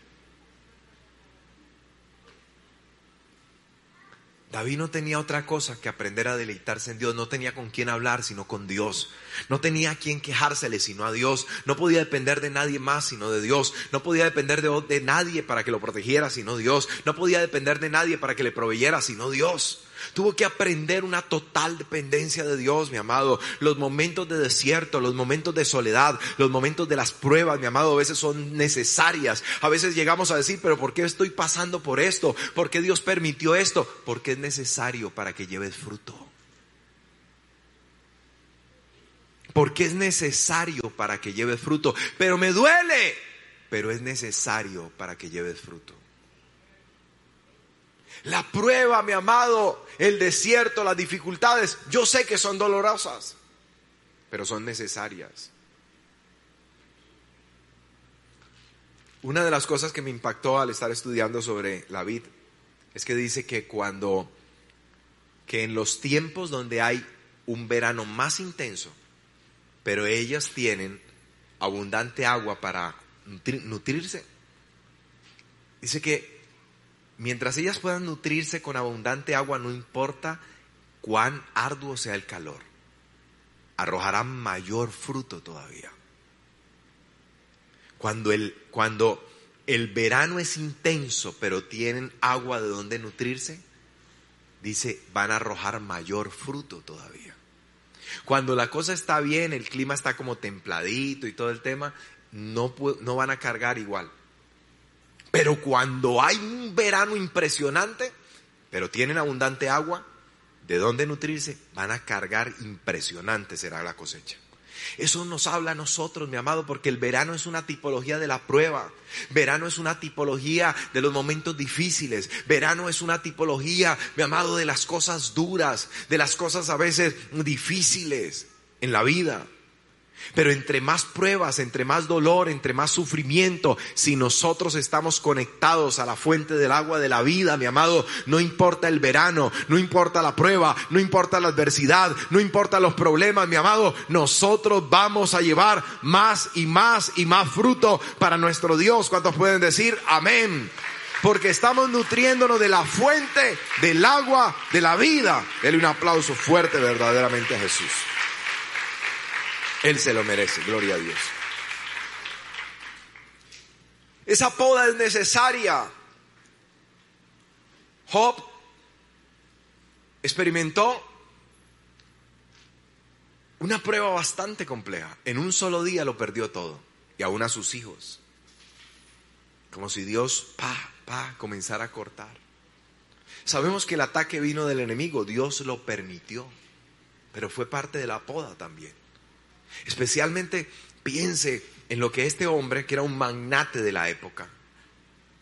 David no tenía otra cosa que aprender a deleitarse en Dios, no tenía con quién hablar sino con Dios, no tenía a quién quejársele sino a Dios, no podía depender de nadie más sino de Dios, no podía depender de, de nadie para que lo protegiera sino Dios, no podía depender de nadie para que le proveyera sino Dios. Tuvo que aprender una total dependencia de Dios, mi amado. Los momentos de desierto, los momentos de soledad, los momentos de las pruebas, mi amado, a veces son necesarias. A veces llegamos a decir, pero ¿por qué estoy pasando por esto? ¿Por qué Dios permitió esto? Porque es necesario para que lleves fruto. Porque es necesario para que lleves fruto. Pero me duele. Pero es necesario para que lleves fruto. La prueba, mi amado, el desierto, las dificultades, yo sé que son dolorosas, pero son necesarias. Una de las cosas que me impactó al estar estudiando sobre la vid es que dice que cuando, que en los tiempos donde hay un verano más intenso, pero ellas tienen abundante agua para nutrirse, dice que Mientras ellas puedan nutrirse con abundante agua, no importa cuán arduo sea el calor, arrojarán mayor fruto todavía. Cuando el, cuando el verano es intenso, pero tienen agua de donde nutrirse, dice, van a arrojar mayor fruto todavía. Cuando la cosa está bien, el clima está como templadito y todo el tema, no, no van a cargar igual pero cuando hay un verano impresionante, pero tienen abundante agua, de dónde nutrirse, van a cargar impresionante será la cosecha. Eso nos habla a nosotros, mi amado, porque el verano es una tipología de la prueba. Verano es una tipología de los momentos difíciles. Verano es una tipología, mi amado, de las cosas duras, de las cosas a veces difíciles en la vida. Pero entre más pruebas, entre más dolor, entre más sufrimiento, si nosotros estamos conectados a la fuente del agua de la vida, mi amado, no importa el verano, no importa la prueba, no importa la adversidad, no importa los problemas, mi amado, nosotros vamos a llevar más y más y más fruto para nuestro Dios. ¿Cuántos pueden decir amén? Porque estamos nutriéndonos de la fuente del agua de la vida. Dele un aplauso fuerte verdaderamente a Jesús. Él se lo merece, gloria a Dios. Esa poda es necesaria. Job experimentó una prueba bastante compleja. En un solo día lo perdió todo y aún a sus hijos. Como si Dios, pa, pa, comenzara a cortar. Sabemos que el ataque vino del enemigo, Dios lo permitió, pero fue parte de la poda también. Especialmente piense en lo que este hombre, que era un magnate de la época,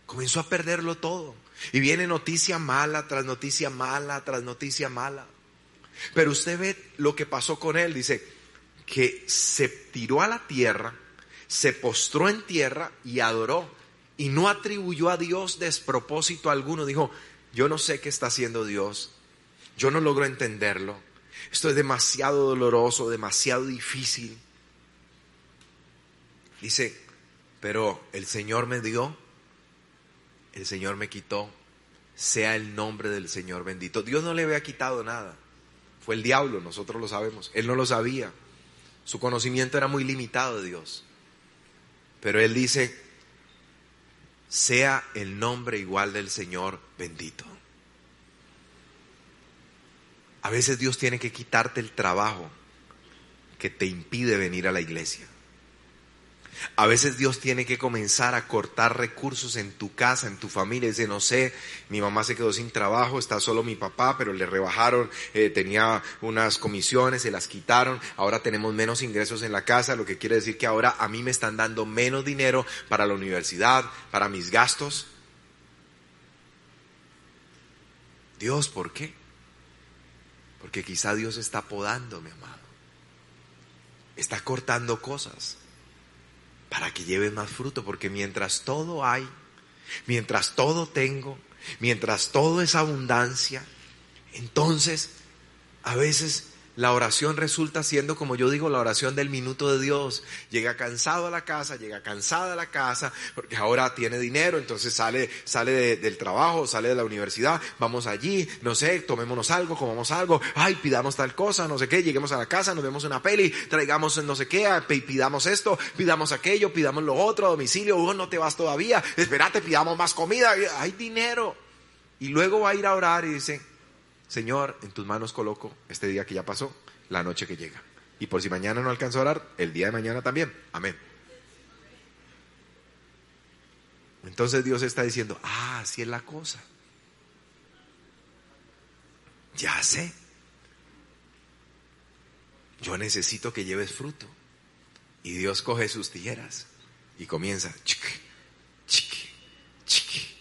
comenzó a perderlo todo. Y viene noticia mala tras noticia mala tras noticia mala. Pero usted ve lo que pasó con él. Dice que se tiró a la tierra, se postró en tierra y adoró. Y no atribuyó a Dios despropósito alguno. Dijo, yo no sé qué está haciendo Dios. Yo no logro entenderlo. Esto es demasiado doloroso, demasiado difícil. Dice, pero el Señor me dio, el Señor me quitó, sea el nombre del Señor bendito. Dios no le había quitado nada. Fue el diablo, nosotros lo sabemos. Él no lo sabía. Su conocimiento era muy limitado de Dios. Pero Él dice, sea el nombre igual del Señor bendito. A veces Dios tiene que quitarte el trabajo que te impide venir a la iglesia. A veces Dios tiene que comenzar a cortar recursos en tu casa, en tu familia. Dice, no sé, mi mamá se quedó sin trabajo, está solo mi papá, pero le rebajaron, eh, tenía unas comisiones, se las quitaron, ahora tenemos menos ingresos en la casa, lo que quiere decir que ahora a mí me están dando menos dinero para la universidad, para mis gastos. Dios, ¿por qué? Porque quizá Dios está podando, mi amado. Está cortando cosas para que lleves más fruto, porque mientras todo hay, mientras todo tengo, mientras todo es abundancia, entonces a veces la oración resulta siendo, como yo digo, la oración del minuto de Dios. Llega cansado a la casa, llega cansada a la casa, porque ahora tiene dinero, entonces sale, sale del trabajo, sale de la universidad, vamos allí, no sé, tomémonos algo, comamos algo, ay, pidamos tal cosa, no sé qué, lleguemos a la casa, nos vemos una peli, traigamos no sé qué, pidamos esto, pidamos aquello, pidamos lo otro, domicilio, oh, no te vas todavía, espérate, pidamos más comida, hay dinero. Y luego va a ir a orar y dice, Señor, en tus manos coloco este día que ya pasó, la noche que llega. Y por si mañana no alcanzo a orar, el día de mañana también. Amén. Entonces Dios está diciendo, ah, así es la cosa. Ya sé. Yo necesito que lleves fruto. Y Dios coge sus tijeras y comienza, chiqui, chiqui, chiqui,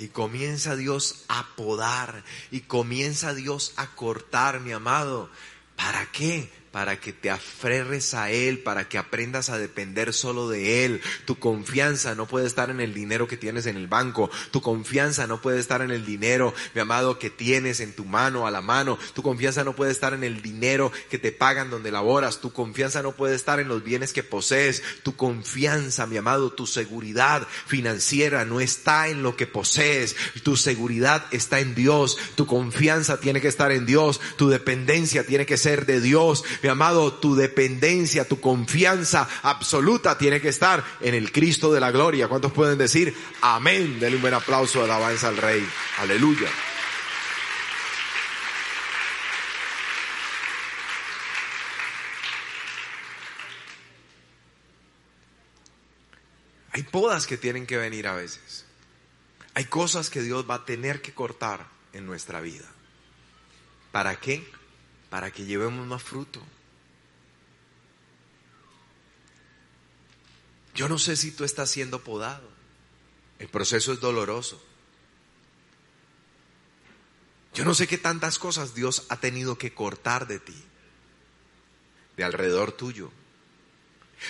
Y comienza Dios a podar y comienza Dios a cortar, mi amado. ¿Para qué? Para que te aferres a Él, para que aprendas a depender solo de Él. Tu confianza no puede estar en el dinero que tienes en el banco. Tu confianza no puede estar en el dinero, mi amado, que tienes en tu mano, a la mano. Tu confianza no puede estar en el dinero que te pagan donde laboras. Tu confianza no puede estar en los bienes que posees. Tu confianza, mi amado, tu seguridad financiera no está en lo que posees. Tu seguridad está en Dios. Tu confianza tiene que estar en Dios. Tu dependencia tiene que ser de Dios. Mi amado, tu dependencia, tu confianza absoluta tiene que estar en el Cristo de la gloria. ¿Cuántos pueden decir amén? Denle un buen aplauso de alabanza al Rey. Aleluya. Hay podas que tienen que venir a veces. Hay cosas que Dios va a tener que cortar en nuestra vida. ¿Para qué? Para que llevemos más fruto. Yo no sé si tú estás siendo podado. El proceso es doloroso. Yo no sé qué tantas cosas Dios ha tenido que cortar de ti, de alrededor tuyo.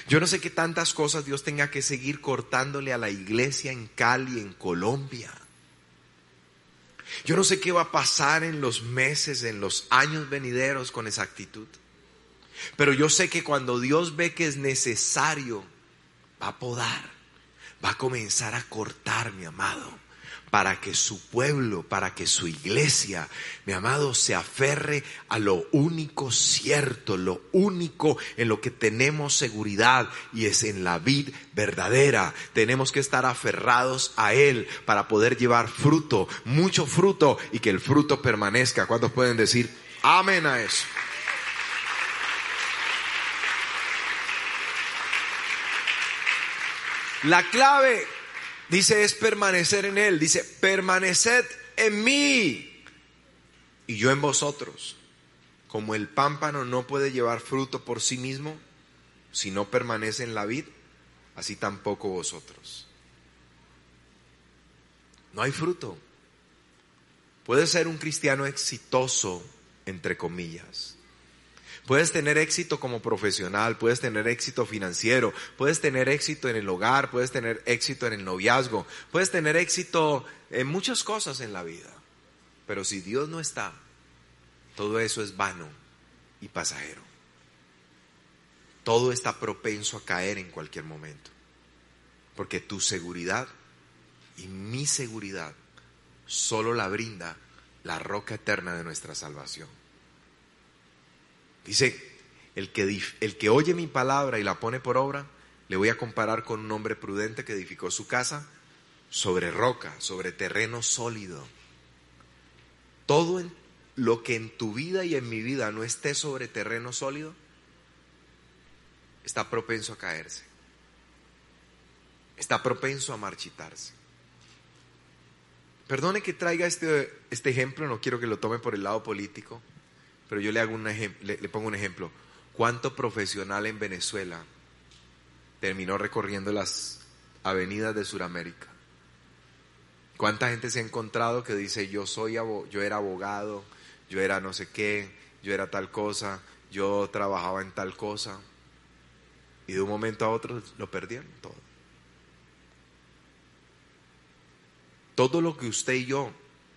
Yo no sé qué tantas cosas Dios tenga que seguir cortándole a la iglesia en Cali, en Colombia. Yo no sé qué va a pasar en los meses, en los años venideros con exactitud. Pero yo sé que cuando Dios ve que es necesario, va a podar, va a comenzar a cortar, mi amado para que su pueblo, para que su iglesia, mi amado, se aferre a lo único cierto, lo único en lo que tenemos seguridad y es en la vid verdadera. Tenemos que estar aferrados a Él para poder llevar fruto, mucho fruto y que el fruto permanezca. ¿Cuántos pueden decir amén a eso? La clave Dice es permanecer en Él. Dice, permaneced en mí y yo en vosotros. Como el pámpano no puede llevar fruto por sí mismo si no permanece en la vid, así tampoco vosotros. No hay fruto. Puedes ser un cristiano exitoso, entre comillas, Puedes tener éxito como profesional, puedes tener éxito financiero, puedes tener éxito en el hogar, puedes tener éxito en el noviazgo, puedes tener éxito en muchas cosas en la vida. Pero si Dios no está, todo eso es vano y pasajero. Todo está propenso a caer en cualquier momento. Porque tu seguridad y mi seguridad solo la brinda la roca eterna de nuestra salvación. Dice, el que, el que oye mi palabra y la pone por obra, le voy a comparar con un hombre prudente que edificó su casa sobre roca, sobre terreno sólido. Todo lo que en tu vida y en mi vida no esté sobre terreno sólido, está propenso a caerse. Está propenso a marchitarse. Perdone que traiga este, este ejemplo, no quiero que lo tome por el lado político, pero yo le, hago un le, pongo un ejemplo. ¿Cuánto profesional en Venezuela terminó recorriendo las avenidas de Sudamérica? ¿Cuánta gente se ha encontrado que dice yo soy yo era abogado, yo era no sé qué, yo era tal cosa, yo trabajaba en tal cosa y de un momento a otro lo perdieron todo? Todo lo que usted y yo,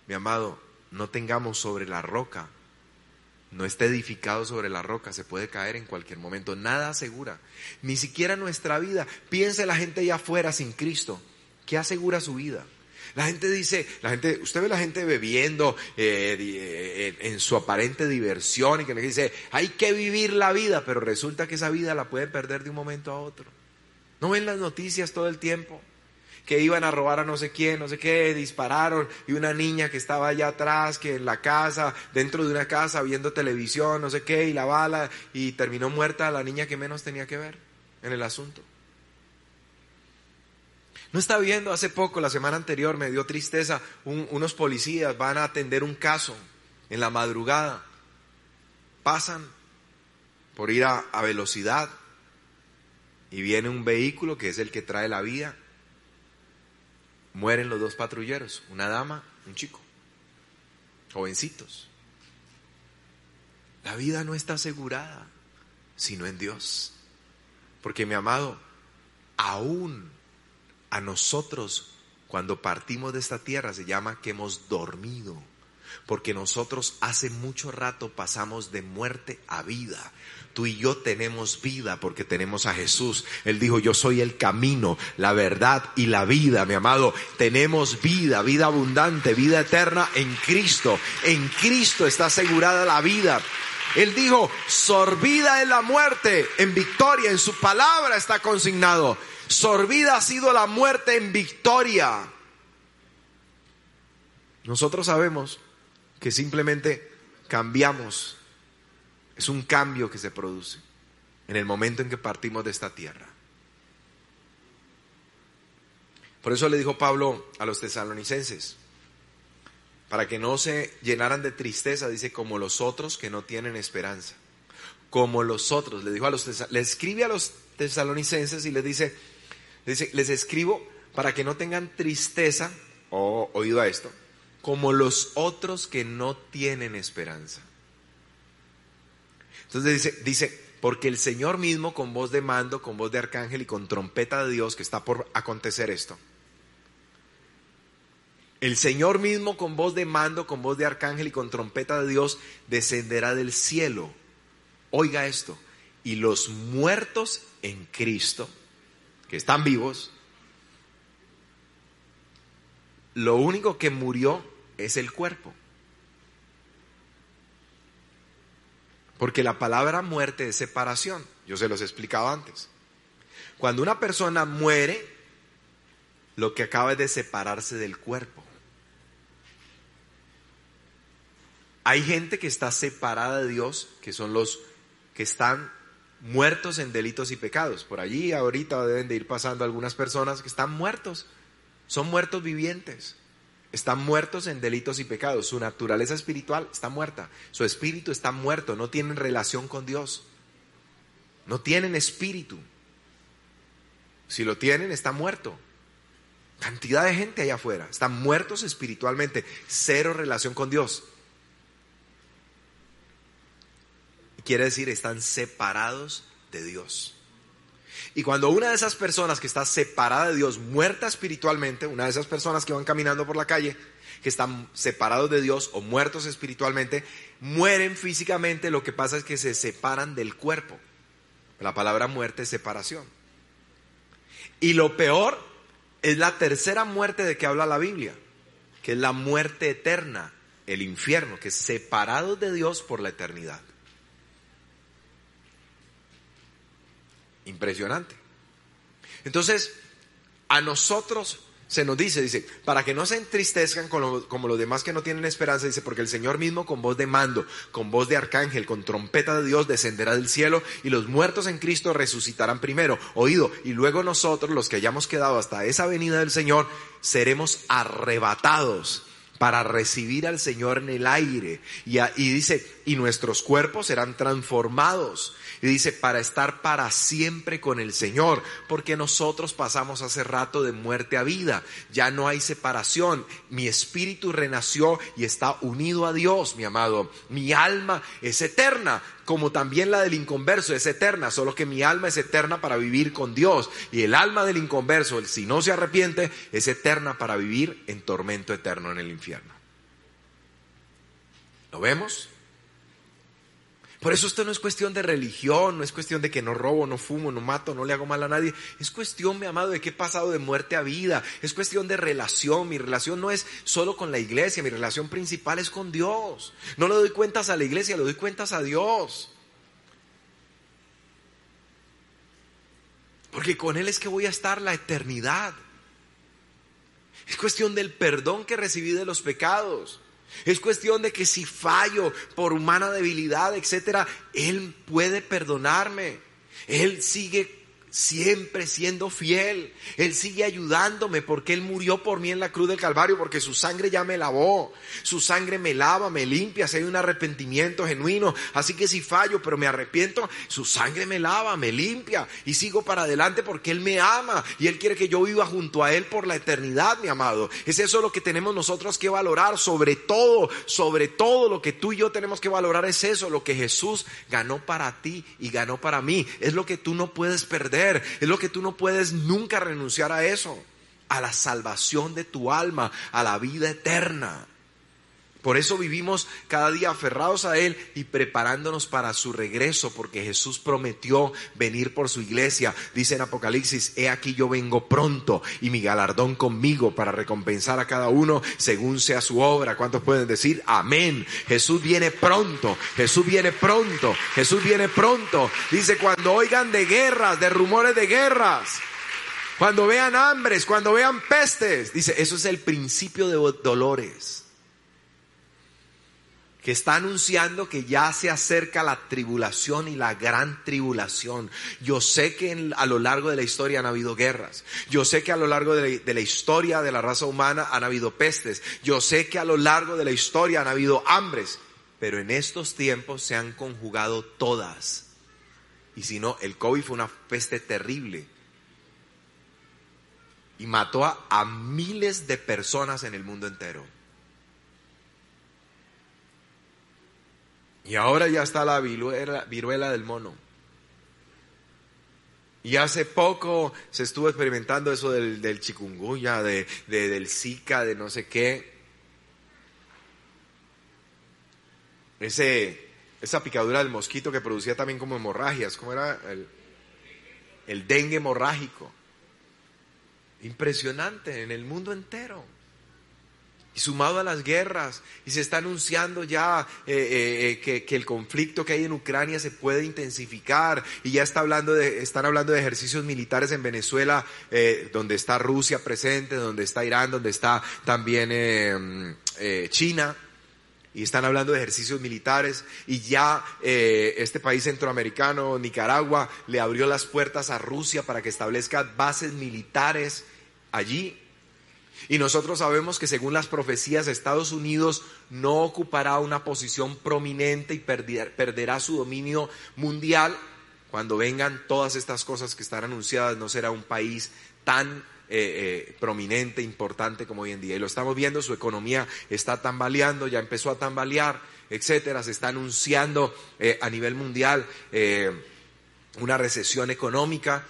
mi amado, no tengamos sobre la roca, no esté edificado sobre la roca, se puede caer en cualquier momento. Nada asegura. Ni siquiera nuestra vida. Piense la gente allá afuera sin Cristo. ¿Qué asegura su vida? La gente dice, la gente, usted ve la gente bebiendo eh, eh, en su aparente diversión y que dice, hay que vivir la vida, pero resulta que esa vida la puede perder de un momento a otro. ¿No ven las noticias todo el tiempo? Que iban a robar a no sé quién, no sé qué, dispararon y una niña que estaba allá atrás, que en la casa, dentro de una casa, viendo televisión, no sé qué, y la bala, y terminó muerta la niña que menos tenía que ver en el asunto. No está viendo, hace poco, la semana anterior, me dio tristeza, unos policías van a atender un caso en la madrugada, pasan por ir a, a velocidad y viene un vehículo que es el que trae la vía mueren los dos patrulleros, una dama, un chico, jovencitos. La vida no está asegurada, sino en Dios. Porque mi amado, aún a nosotros, cuando partimos de esta tierra, se llama que hemos dormido porque nosotros hace mucho rato pasamos de muerte a vida. Tú y yo tenemos vida porque tenemos a Jesús. Él dijo, yo soy el camino, la verdad y la vida, mi amado. Tenemos vida, vida abundante, vida eterna en Cristo. En Cristo está asegurada la vida. Él dijo, sorbida en la muerte, en victoria, en su palabra está consignado. Sorbida ha sido la muerte en victoria. Nosotros sabemos que simplemente cambiamos. Es un cambio que se produce en el momento en que partimos de esta tierra. Por eso le dijo Pablo a los tesalonicenses, para que no se llenaran de tristeza, dice, como los otros que no tienen esperanza. Como los otros, le dijo a los le escribe a los tesalonicenses y les dice, les escribo para que no tengan tristeza, oído a esto, como los otros que no tienen esperanza. Entonces dice, dice, porque el Señor mismo con voz de mando, con voz de arcángel y con trompeta de Dios, que está por acontecer esto. El Señor mismo con voz de mando, con voz de arcángel y con trompeta de Dios descenderá del cielo. Oiga esto. Y los muertos en Cristo, que están vivos, lo único que murió es el cuerpo. Porque la palabra muerte es separación. Yo se los he explicado antes. Cuando una persona muere, lo que acaba es de separarse del cuerpo. Hay gente que está separada de Dios, que son los que están muertos en delitos y pecados. Por allí ahorita deben de ir pasando algunas personas que están muertos. Son muertos vivientes están muertos en delitos y pecados. Su naturaleza espiritual está muerta. Su espíritu está muerto. No tienen relación con Dios. No tienen espíritu. Si lo tienen, está muerto. Cantidad de gente allá afuera. Están muertos espiritualmente. Cero relación con Dios. Quiere decir, están separados de Dios. Y cuando una de esas personas que está separada de Dios, muerta espiritualmente, una de esas personas que van caminando por la calle, que están separados de Dios o muertos espiritualmente, mueren físicamente, lo que pasa es que se separan del cuerpo. La palabra muerte es separación. Y lo peor es la tercera muerte de que habla la Biblia, que es la muerte eterna, el infierno, que es separado de Dios por la eternidad. Impresionante. Entonces, a nosotros, se nos dice, dice, para que no se entristezcan como los demás que no tienen esperanza, dice, porque el Señor mismo con voz de mando, con voz de arcángel, con trompeta de Dios descenderá del cielo y los muertos en Cristo resucitarán primero, oído, y luego nosotros, los que hayamos quedado hasta esa venida del Señor, seremos arrebatados para recibir al Señor en el aire. Y, y, dice, y nuestros cuerpos serán transformados. Y dice, para estar para siempre con el Señor, porque nosotros pasamos hace rato de muerte a vida, ya no hay separación, mi espíritu renació y está unido a Dios, mi amado, mi alma es eterna, como también la del inconverso es eterna, solo que mi alma es eterna para vivir con Dios, y el alma del inconverso, si no se arrepiente, es eterna para vivir en tormento eterno en el infierno. ¿Lo vemos? Por eso esto no es cuestión de religión, no es cuestión de que no robo, no fumo, no mato, no le hago mal a nadie. Es cuestión, mi amado, de que he pasado de muerte a vida. Es cuestión de relación. Mi relación no es solo con la iglesia, mi relación principal es con Dios. No le doy cuentas a la iglesia, le doy cuentas a Dios. Porque con Él es que voy a estar la eternidad. Es cuestión del perdón que recibí de los pecados. Es cuestión de que si fallo por humana debilidad, etcétera, Él puede perdonarme. Él sigue siempre siendo fiel. Él sigue ayudándome porque Él murió por mí en la cruz del Calvario, porque su sangre ya me lavó. Su sangre me lava, me limpia, si hay un arrepentimiento genuino. Así que si fallo, pero me arrepiento, su sangre me lava, me limpia y sigo para adelante porque Él me ama y Él quiere que yo viva junto a Él por la eternidad, mi amado. Es eso lo que tenemos nosotros que valorar, sobre todo, sobre todo lo que tú y yo tenemos que valorar es eso, lo que Jesús ganó para ti y ganó para mí. Es lo que tú no puedes perder. Es lo que tú no puedes nunca renunciar a eso, a la salvación de tu alma, a la vida eterna. Por eso vivimos cada día aferrados a Él y preparándonos para su regreso, porque Jesús prometió venir por su iglesia. Dice en Apocalipsis, he aquí yo vengo pronto y mi galardón conmigo para recompensar a cada uno según sea su obra. ¿Cuántos pueden decir? Amén. Jesús viene pronto, Jesús viene pronto, Jesús viene pronto. Dice, cuando oigan de guerras, de rumores de guerras. Cuando vean hambres, cuando vean pestes, dice, eso es el principio de dolores que está anunciando que ya se acerca la tribulación y la gran tribulación. Yo sé que a lo largo de la historia han habido guerras. Yo sé que a lo largo de la, historia de la raza humana han habido pestes. Yo sé que a lo largo de la historia han habido hambres. Pero en estos tiempos se han conjugado todas. Y si no, el COVID fue una peste terrible. Y mató a miles de personas en el mundo entero. Y ahora ya está la viruela, del mono. Y hace poco se estuvo experimentando eso del, del chikungunya, de, del zika, de no sé qué. Ese, esa picadura del mosquito que producía también como hemorragias. ¿Cómo era? El, el dengue hemorrágico. Impresionante en el mundo entero y sumado a las guerras, y se está anunciando ya eh, eh, eh, que, el conflicto que hay en Ucrania se puede intensificar, y ya está hablando de, están hablando de ejercicios militares en Venezuela, donde está Rusia presente, donde está Irán, donde está también China, y están hablando de ejercicios militares, y ya este país centroamericano, Nicaragua, le abrió las puertas a Rusia para que establezca bases militares allí y nosotros sabemos que según las profecías Estados Unidos no ocupará una posición prominente y perderá su dominio mundial. Cuando vengan todas estas cosas que están anunciadas, no será un país tan eh, eh, prominente, importante como hoy en día. Y lo estamos viendo, su economía está tambaleando, ya empezó a tambalear, etcétera. Se está anunciando eh, a nivel mundial una recesión económica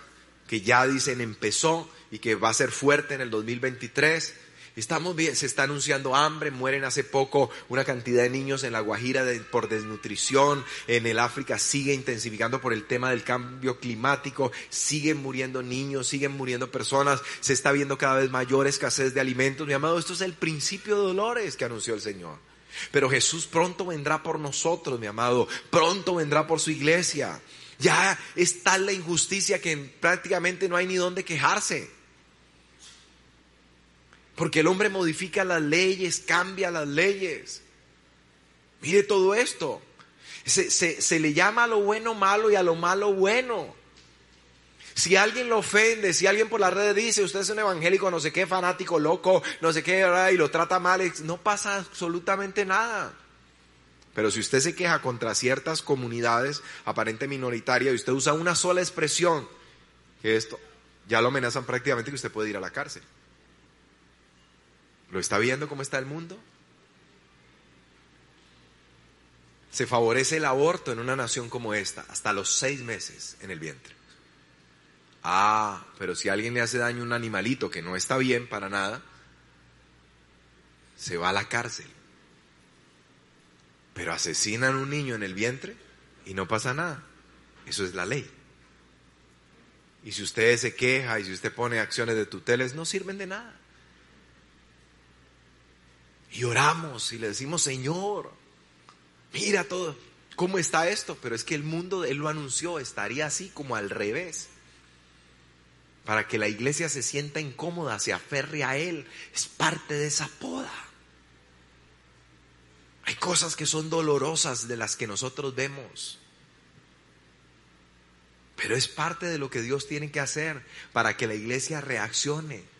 que ya dicen empezó y que va a ser fuerte en el 2023. Estamos bien, se está anunciando hambre, mueren hace poco una cantidad de niños en la Guajira por desnutrición, en el África sigue intensificando por el tema del cambio climático, siguen muriendo niños, siguen muriendo personas, se está viendo cada vez mayor escasez de alimentos. Mi amado, esto es el principio de dolores que anunció el Señor. Pero Jesús pronto vendrá por nosotros, mi amado, pronto vendrá por su iglesia. Ya está la injusticia que prácticamente no hay ni dónde quejarse. Porque el hombre modifica las leyes, cambia las leyes. Mire todo esto. Se, le llama a lo bueno malo y a lo malo bueno. Si alguien lo ofende, si alguien por las redes dice, usted es un evangélico, no sé qué, fanático, loco, no sé qué, y lo trata mal, no pasa absolutamente nada. Pero si usted se queja contra ciertas comunidades aparente minoritarias y usted usa una sola expresión, que esto ya lo amenazan prácticamente que usted puede ir a la cárcel. ¿Lo está viendo cómo está el mundo? Se favorece el aborto en una nación como esta hasta los seis meses en el vientre. Ah, pero si alguien le hace daño a un animalito que no está bien para nada, se va a la cárcel. Pero asesinan a un niño en el vientre y no pasa nada. Eso es la ley. Y si usted se queja y si usted pone acciones de tuteles, no sirven de nada. Y oramos y le decimos, Señor, mira todo, cómo está esto. Pero es que el mundo, Él lo anunció, estaría así como al revés. Para que la iglesia se sienta incómoda, se aferre a Él. Es parte de esa poda. Hay cosas que son dolorosas de las que nosotros vemos. Pero es parte de lo que Dios tiene que hacer para que la iglesia reaccione.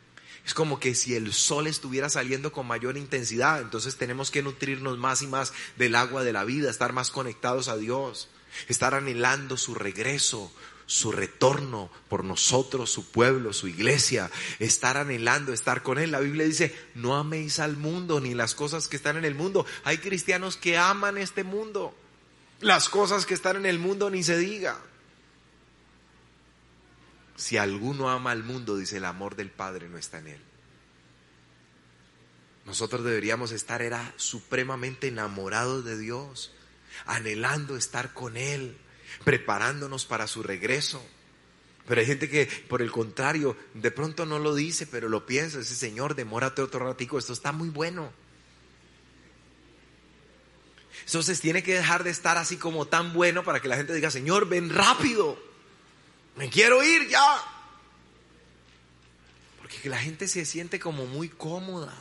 Es como que si el sol estuviera saliendo con mayor intensidad, entonces tenemos que nutrirnos más y más del agua de la vida, estar más conectados a Dios, estar anhelando su regreso, su retorno por nosotros, su pueblo, su iglesia, estar anhelando estar con Él. La Biblia dice, no améis al mundo ni las cosas que están en el mundo. Hay cristianos que aman este mundo. Las cosas que están en el mundo ni se diga. Si alguno ama al mundo, dice el amor del Padre no está en él. Nosotros deberíamos estar era supremamente enamorados de Dios, anhelando estar con Él preparándonos para su regreso. Pero hay gente que, por el contrario, de pronto no lo dice, pero lo piensa, dice, Señor, demórate otro ratico, esto está muy bueno. Entonces tiene que dejar de estar así como tan bueno para que la gente diga, Señor, ven rápido, me quiero ir ya. Porque la gente se siente como muy cómoda.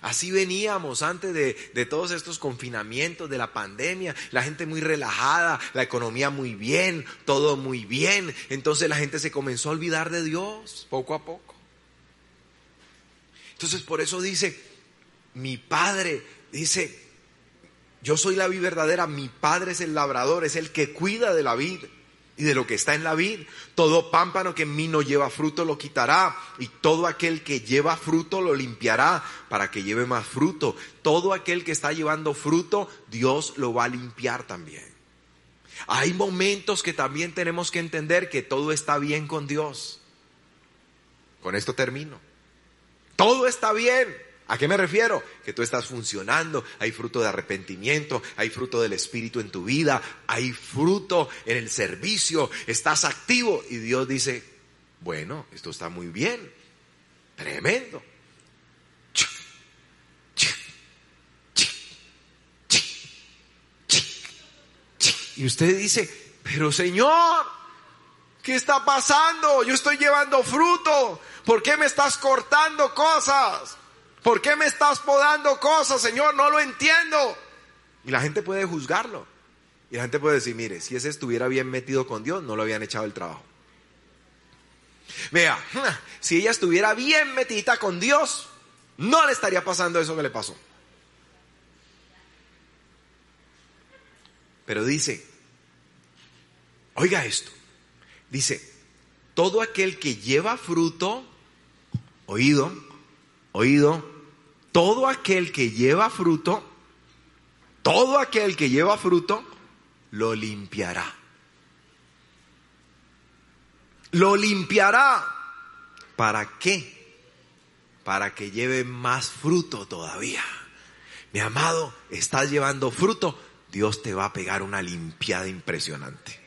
Así veníamos antes de, todos estos confinamientos, de la pandemia, la gente muy relajada, la economía muy bien, todo muy bien. Entonces la gente se comenzó a olvidar de Dios poco a poco. Entonces por eso dice, mi padre, dice, yo soy la vida verdadera, mi padre es el labrador, es el que cuida de la vida y de lo que está en la vid. Todo pámpano que en mí no lleva fruto lo quitará y todo aquel que lleva fruto lo limpiará para que lleve más fruto. Todo aquel que está llevando fruto, Dios lo va a limpiar también. Hay momentos que también tenemos que entender que todo está bien con Dios. Con esto termino. Todo está bien. ¿A qué me refiero? Que tú estás funcionando, hay fruto de arrepentimiento, hay fruto del Espíritu en tu vida, hay fruto en el servicio, estás activo y Dios dice, bueno, esto está muy bien, tremendo. Y usted dice, pero Señor, ¿qué está pasando? Yo estoy llevando fruto, ¿por qué me estás cortando cosas? ¿Por qué me estás podando cosas, Señor? No lo entiendo. Y la gente puede juzgarlo. Y la gente puede decir, mire, si ese estuviera bien metido con Dios, no lo habían echado el trabajo. Vea, si ella estuviera bien metida con Dios, no le estaría pasando eso que le pasó. Pero dice, oiga esto, dice, todo aquel que lleva fruto, oído, oído, todo aquel que lleva fruto, todo aquel que lleva fruto, lo limpiará. Lo limpiará. ¿Para qué? Para que lleve más fruto todavía. Mi amado, estás llevando fruto, Dios te va a pegar una limpiada impresionante.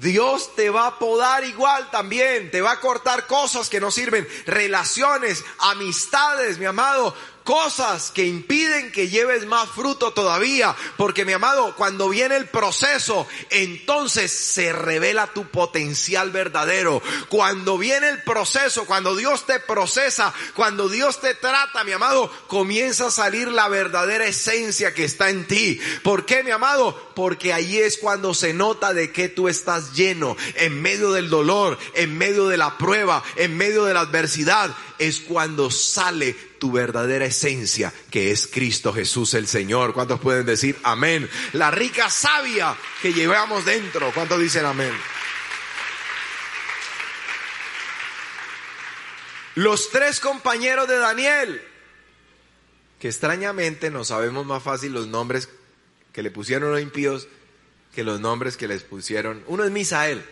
Dios te va a podar igual también, te va a cortar cosas que no sirven, relaciones, amistades, mi amado. Cosas que impiden que lleves más fruto todavía. Porque mi amado, cuando viene el proceso, entonces se revela tu potencial verdadero. Cuando viene el proceso, cuando Dios te procesa, cuando Dios te trata, mi amado, comienza a salir la verdadera esencia que está en ti. ¿Por qué, mi amado? Porque ahí es cuando se nota de que tú estás lleno en medio del dolor, en medio de la prueba, en medio de la adversidad. Es cuando sale tu verdadera esencia, que es Cristo Jesús el Señor. ¿Cuántos pueden decir amén? La rica savia que llevamos dentro. ¿Cuántos dicen amén? Los tres compañeros de Daniel, que extrañamente no sabemos más fácil los nombres que le pusieron los impíos que los nombres que les pusieron. Uno es Misael,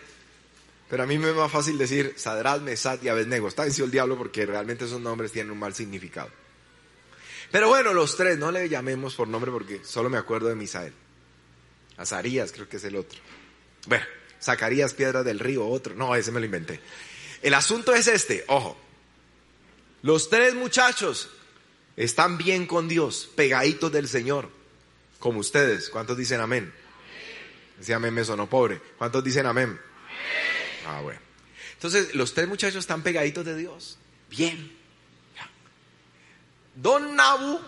pero a mí me es más fácil decir Sadrat, Mesat y Abednego. Está diciendo el diablo porque realmente esos nombres tienen un mal significado. Pero bueno, los tres, no le llamemos por nombre porque solo me acuerdo de Misael. Azarías creo que es el otro. Bueno, Zacarías Piedra del Río, otro. No, ese me lo inventé. El asunto es este, ojo. Los tres muchachos están bien con Dios, pegaditos del Señor, como ustedes. ¿Cuántos dicen amén? Decía amén me sonó pobre. ¿Cuántos dicen amén? Ah, bueno. Entonces, los tres muchachos están pegaditos de Dios. Bien. Don Nabu,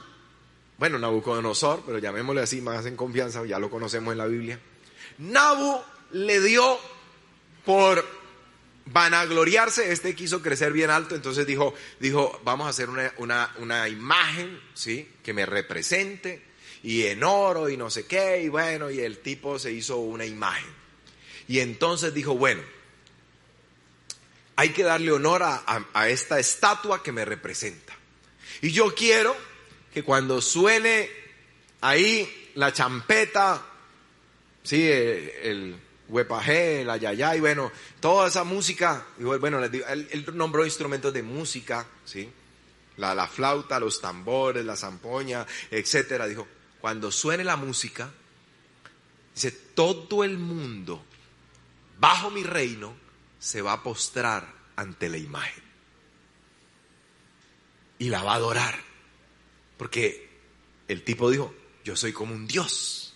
bueno, Nabucodonosor, pero llamémosle así más en confianza, ya lo conocemos en la Biblia. Nabu le dio por vanagloriarse, este quiso crecer bien alto, entonces dijo, dijo, vamos a hacer una, una, una imagen, ¿sí? Que me represente, y en oro y no sé qué, y bueno, y el tipo se hizo una imagen. Y entonces dijo, bueno, hay que darle honor a, esta estatua que me representa. Y yo quiero que cuando suene ahí la champeta, sí, el, el ayayay, bueno, toda esa música, bueno, él, nombró instrumentos de música, sí, la, la flauta, los tambores, la zampoña, etcétera. Dijo, cuando suene la música, dice, todo el mundo bajo mi reino se va a postrar ante la imagen. Y la va a adorar. Porque el tipo dijo, yo soy como un Dios.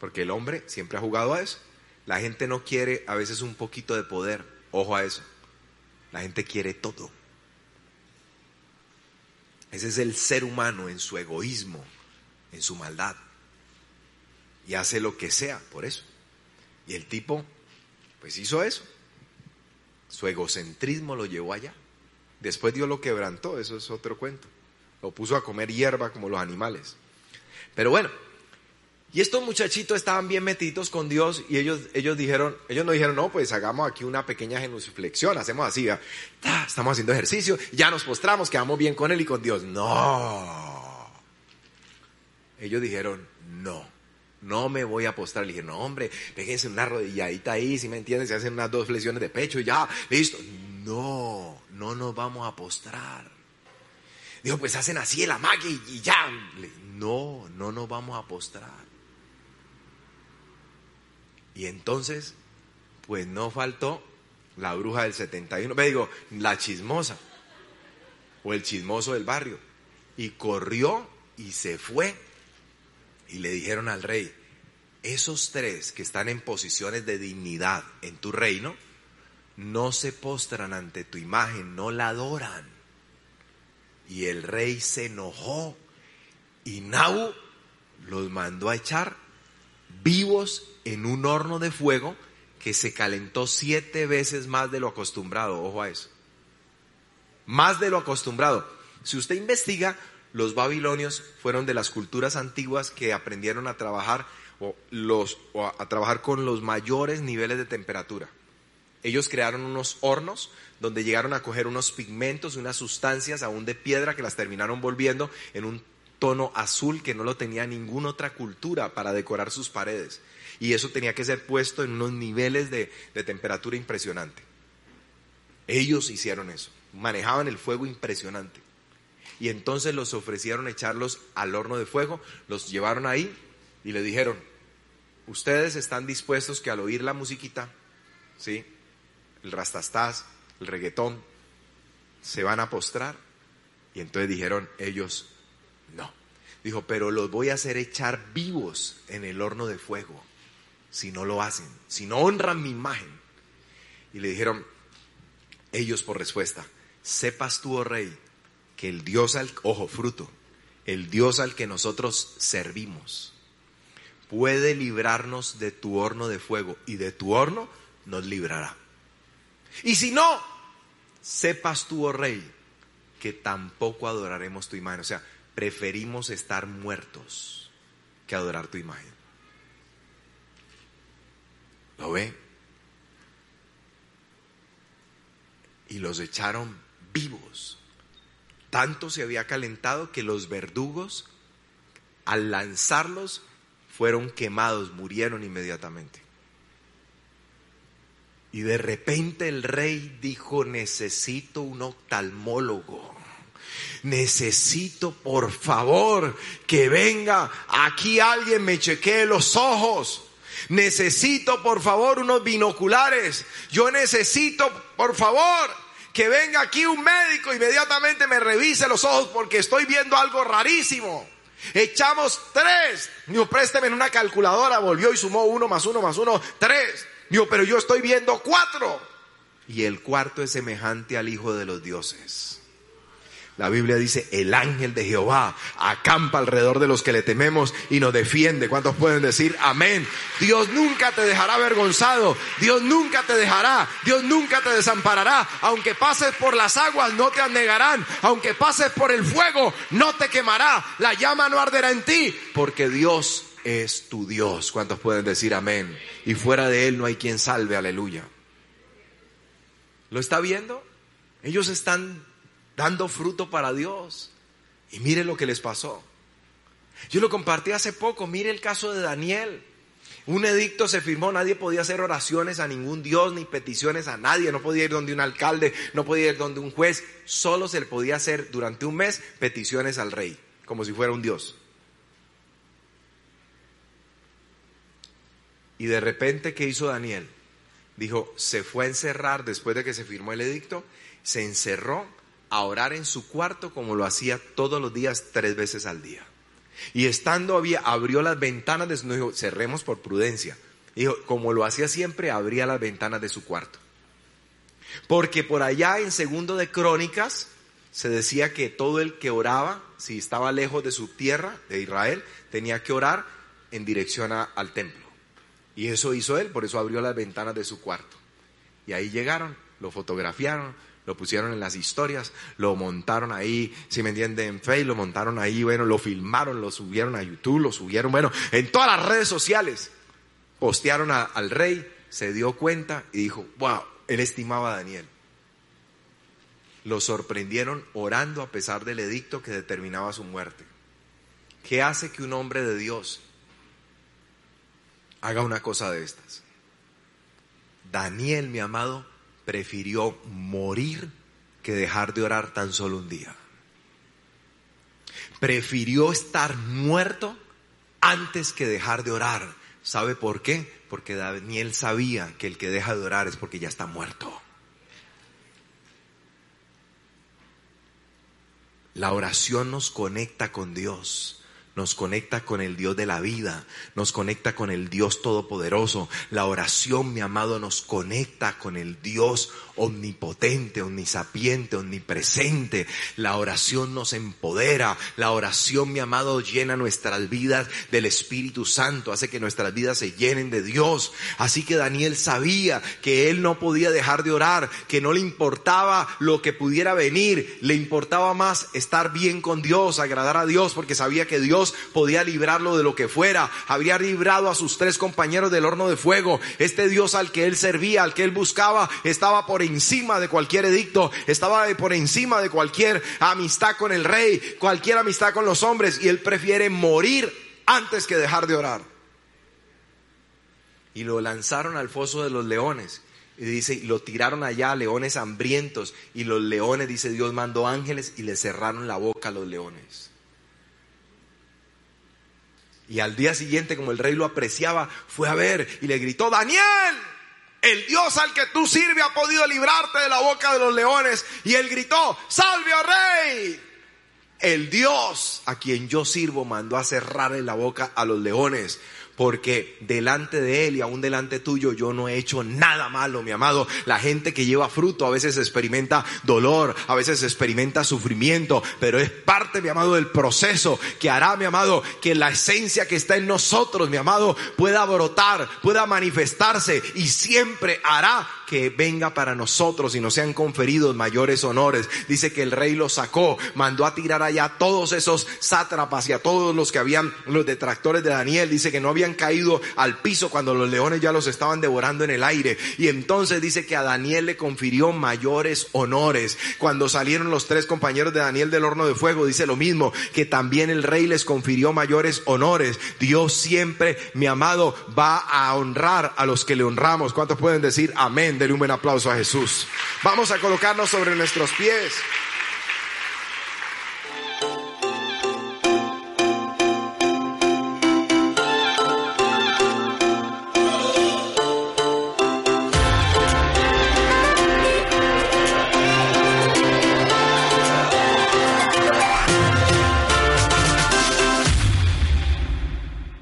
Porque el hombre siempre ha jugado a eso. La gente no quiere a veces un poquito de poder. Ojo a eso. La gente quiere todo. Ese es el ser humano en su egoísmo, en su maldad. Y hace lo que sea por eso. Y el tipo, pues hizo eso. Su egocentrismo lo llevó allá. Después Dios lo quebrantó, eso es otro cuento. Lo puso a comer hierba como los animales. Pero bueno, y estos muchachitos estaban bien metidos con Dios y ellos, ellos dijeron, ellos no dijeron, no, pues hagamos aquí una pequeña genuflexión, hacemos así, estamos haciendo ejercicio, ya nos postramos, quedamos bien con Él y con Dios. No. Ellos dijeron, no, no me voy a postrar. Le dije, no, hombre, péguense una rodilladita ahí, si me entienden, se hacen unas dos flexiones de pecho y ya, listo. No, no nos vamos a postrar. Dijo, pues hacen así el amague y, ya. No, no nos vamos a postrar. Y entonces, pues no faltó la bruja del 71, me digo, la chismosa o el chismoso del barrio. Y corrió y se fue y le dijeron al rey, esos tres que están en posiciones de dignidad en tu reino, no se postran ante tu imagen, no la adoran. Y el rey se enojó y Nabu los mandó a echar vivos en un horno de fuego que se calentó siete veces más de lo acostumbrado. Ojo a eso. Más de lo acostumbrado. Si usted investiga, los babilonios fueron de las culturas antiguas que aprendieron a trabajar a, trabajar con los mayores niveles de temperatura. Ellos crearon unos hornos donde llegaron a coger unos pigmentos, unas sustancias aún de piedra que las terminaron volviendo en un tono azul que no lo tenía ninguna otra cultura para decorar sus paredes. Y eso tenía que ser puesto en unos niveles de temperatura impresionante. Ellos hicieron eso, manejaban el fuego impresionante y entonces los ofrecieron echarlos al horno de fuego, los llevaron ahí y le dijeron, ustedes están dispuestos que al oír la musiquita, ¿sí? El rastastás, el reggaetón, se van a postrar. Y entonces dijeron ellos, no. Dijo, pero los voy a hacer echar vivos en el horno de fuego si no lo hacen, si no honran mi imagen. Y le dijeron ellos por respuesta, sepas tú, oh rey, que el Dios al, ojo, fruto, el Dios al que nosotros servimos, puede librarnos de tu horno de fuego y de tu horno nos librará. Y si no, sepas tú, oh rey, que tampoco adoraremos tu imagen. O sea, preferimos estar muertos que adorar tu imagen. ¿Lo ve? Y los echaron vivos. Tanto se había calentado que los verdugos, al lanzarlos, fueron quemados, murieron inmediatamente. Y de repente el rey dijo, necesito un oftalmólogo. Necesito, por favor, que venga aquí alguien me chequee los ojos. Necesito, por favor, unos binoculares. Yo necesito, por favor, que venga aquí un médico inmediatamente me revise los ojos porque estoy viendo algo rarísimo. Echamos tres. Digo, présteme en una calculadora. Volvió y sumó uno más uno más uno, tres. Digo, pero yo estoy viendo cuatro. Y el cuarto es semejante al Hijo de los Dioses. La Biblia dice, el ángel de Jehová acampa alrededor de los que le tememos y nos defiende. ¿Cuántos pueden decir amén? Dios nunca te dejará avergonzado. Dios nunca te dejará. Dios nunca te desamparará. Aunque pases por las aguas, no te anegarán. Aunque pases por el fuego, no te quemará. La llama no arderá en ti. Porque Dios es tu Dios. ¿Cuántos pueden decir amén? Y fuera de Él no hay quien salve. Aleluya. ¿Lo está viendo? Ellos están dando fruto para Dios. Y mire lo que les pasó. Yo lo compartí hace poco, mire el caso de Daniel. Un edicto se firmó, nadie podía hacer oraciones a ningún Dios ni peticiones a nadie, no podía ir donde un alcalde, no podía ir donde un juez, solo se le podía hacer durante un mes peticiones al rey, como si fuera un Dios. Y de repente, ¿qué hizo Daniel? Dijo, se fue a encerrar después de que se firmó el edicto, se encerró a orar en su cuarto como lo hacía todos los días, tres veces al día. Y estando había, abrió las ventanas de su, dijo, cerremos por prudencia. Dijo, como lo hacía siempre, abría las ventanas de su cuarto. Porque por allá en segundo de Crónicas se decía que todo el que oraba, si estaba lejos de su tierra, de Israel, tenía que orar en dirección al templo. Y eso hizo él, por eso abrió las ventanas de su cuarto. Y ahí llegaron, lo fotografiaron, lo pusieron en las historias, lo montaron ahí, si me entienden, en Facebook, lo montaron ahí, bueno, lo filmaron, lo subieron a YouTube, lo subieron, bueno, en todas las redes sociales. Postearon al rey, se dio cuenta y dijo, wow, él estimaba a Daniel. Lo sorprendieron orando a pesar del edicto que determinaba su muerte. ¿Qué hace que un hombre de Dios haga una cosa de estas? Daniel, mi amado, prefirió morir que dejar de orar tan solo un día. Prefirió estar muerto antes que dejar de orar. ¿Sabe por qué? Porque Daniel sabía que el que deja de orar es porque ya está muerto. La oración nos conecta con Dios nos conecta con el Dios de la vida, nos conecta con el Dios todopoderoso. La oración, mi amado, nos conecta con el Dios omnipotente, omnisapiente, omnipresente. La oración nos empodera. La oración, mi amado, llena nuestras vidas del Espíritu Santo, hace que nuestras vidas se llenen de Dios. Así que Daniel sabía que él no podía dejar de orar, que no le importaba lo que pudiera venir, le importaba más estar bien con Dios, agradar a Dios, porque sabía que Dios podía librarlo de lo que fuera. Habría librado a sus tres compañeros del horno de fuego. Este Dios al que él servía, al que él buscaba, estaba por encima de cualquier edicto, estaba por encima de cualquier amistad con el rey, cualquier amistad con los hombres, y él prefiere morir antes que dejar de orar. Y lo lanzaron al foso de los leones. Y dice, lo tiraron allá leones hambrientos. Y los leones, dice Dios, mandó ángeles y le cerraron la boca a los leones. Y al día siguiente, como el rey lo apreciaba, fue a ver y le gritó, Daniel, el Dios al que tú sirves ha podido librarte de la boca de los leones. Y él gritó, salve, oh rey. el Dios a quien yo sirvo mandó a cerrarle la boca a los leones porque delante de Él y aún delante tuyo yo no he hecho nada malo, mi amado. La gente que lleva fruto a veces experimenta dolor, a veces experimenta sufrimiento, pero es parte, mi amado, del proceso que hará, mi amado, que la esencia que está en nosotros, mi amado, pueda brotar, pueda manifestarse y siempre hará que venga para nosotros y nos sean conferidos mayores honores. Dice que el rey lo sacó, mandó a tirar allá todos esos sátrapas y a todos los que habían, los detractores de Daniel. Dice que no habían caído al piso cuando los leones ya los estaban devorando en el aire. Y entonces dice que a Daniel le confirió mayores honores. Cuando salieron los tres compañeros de Daniel del horno de fuego, dice lo mismo, que también el rey les confirió mayores honores. Dios siempre, mi amado, va a honrar a los que le honramos. ¿Cuántos pueden decir amén? Dele un buen aplauso a Jesús. Vamos a colocarnos sobre nuestros pies.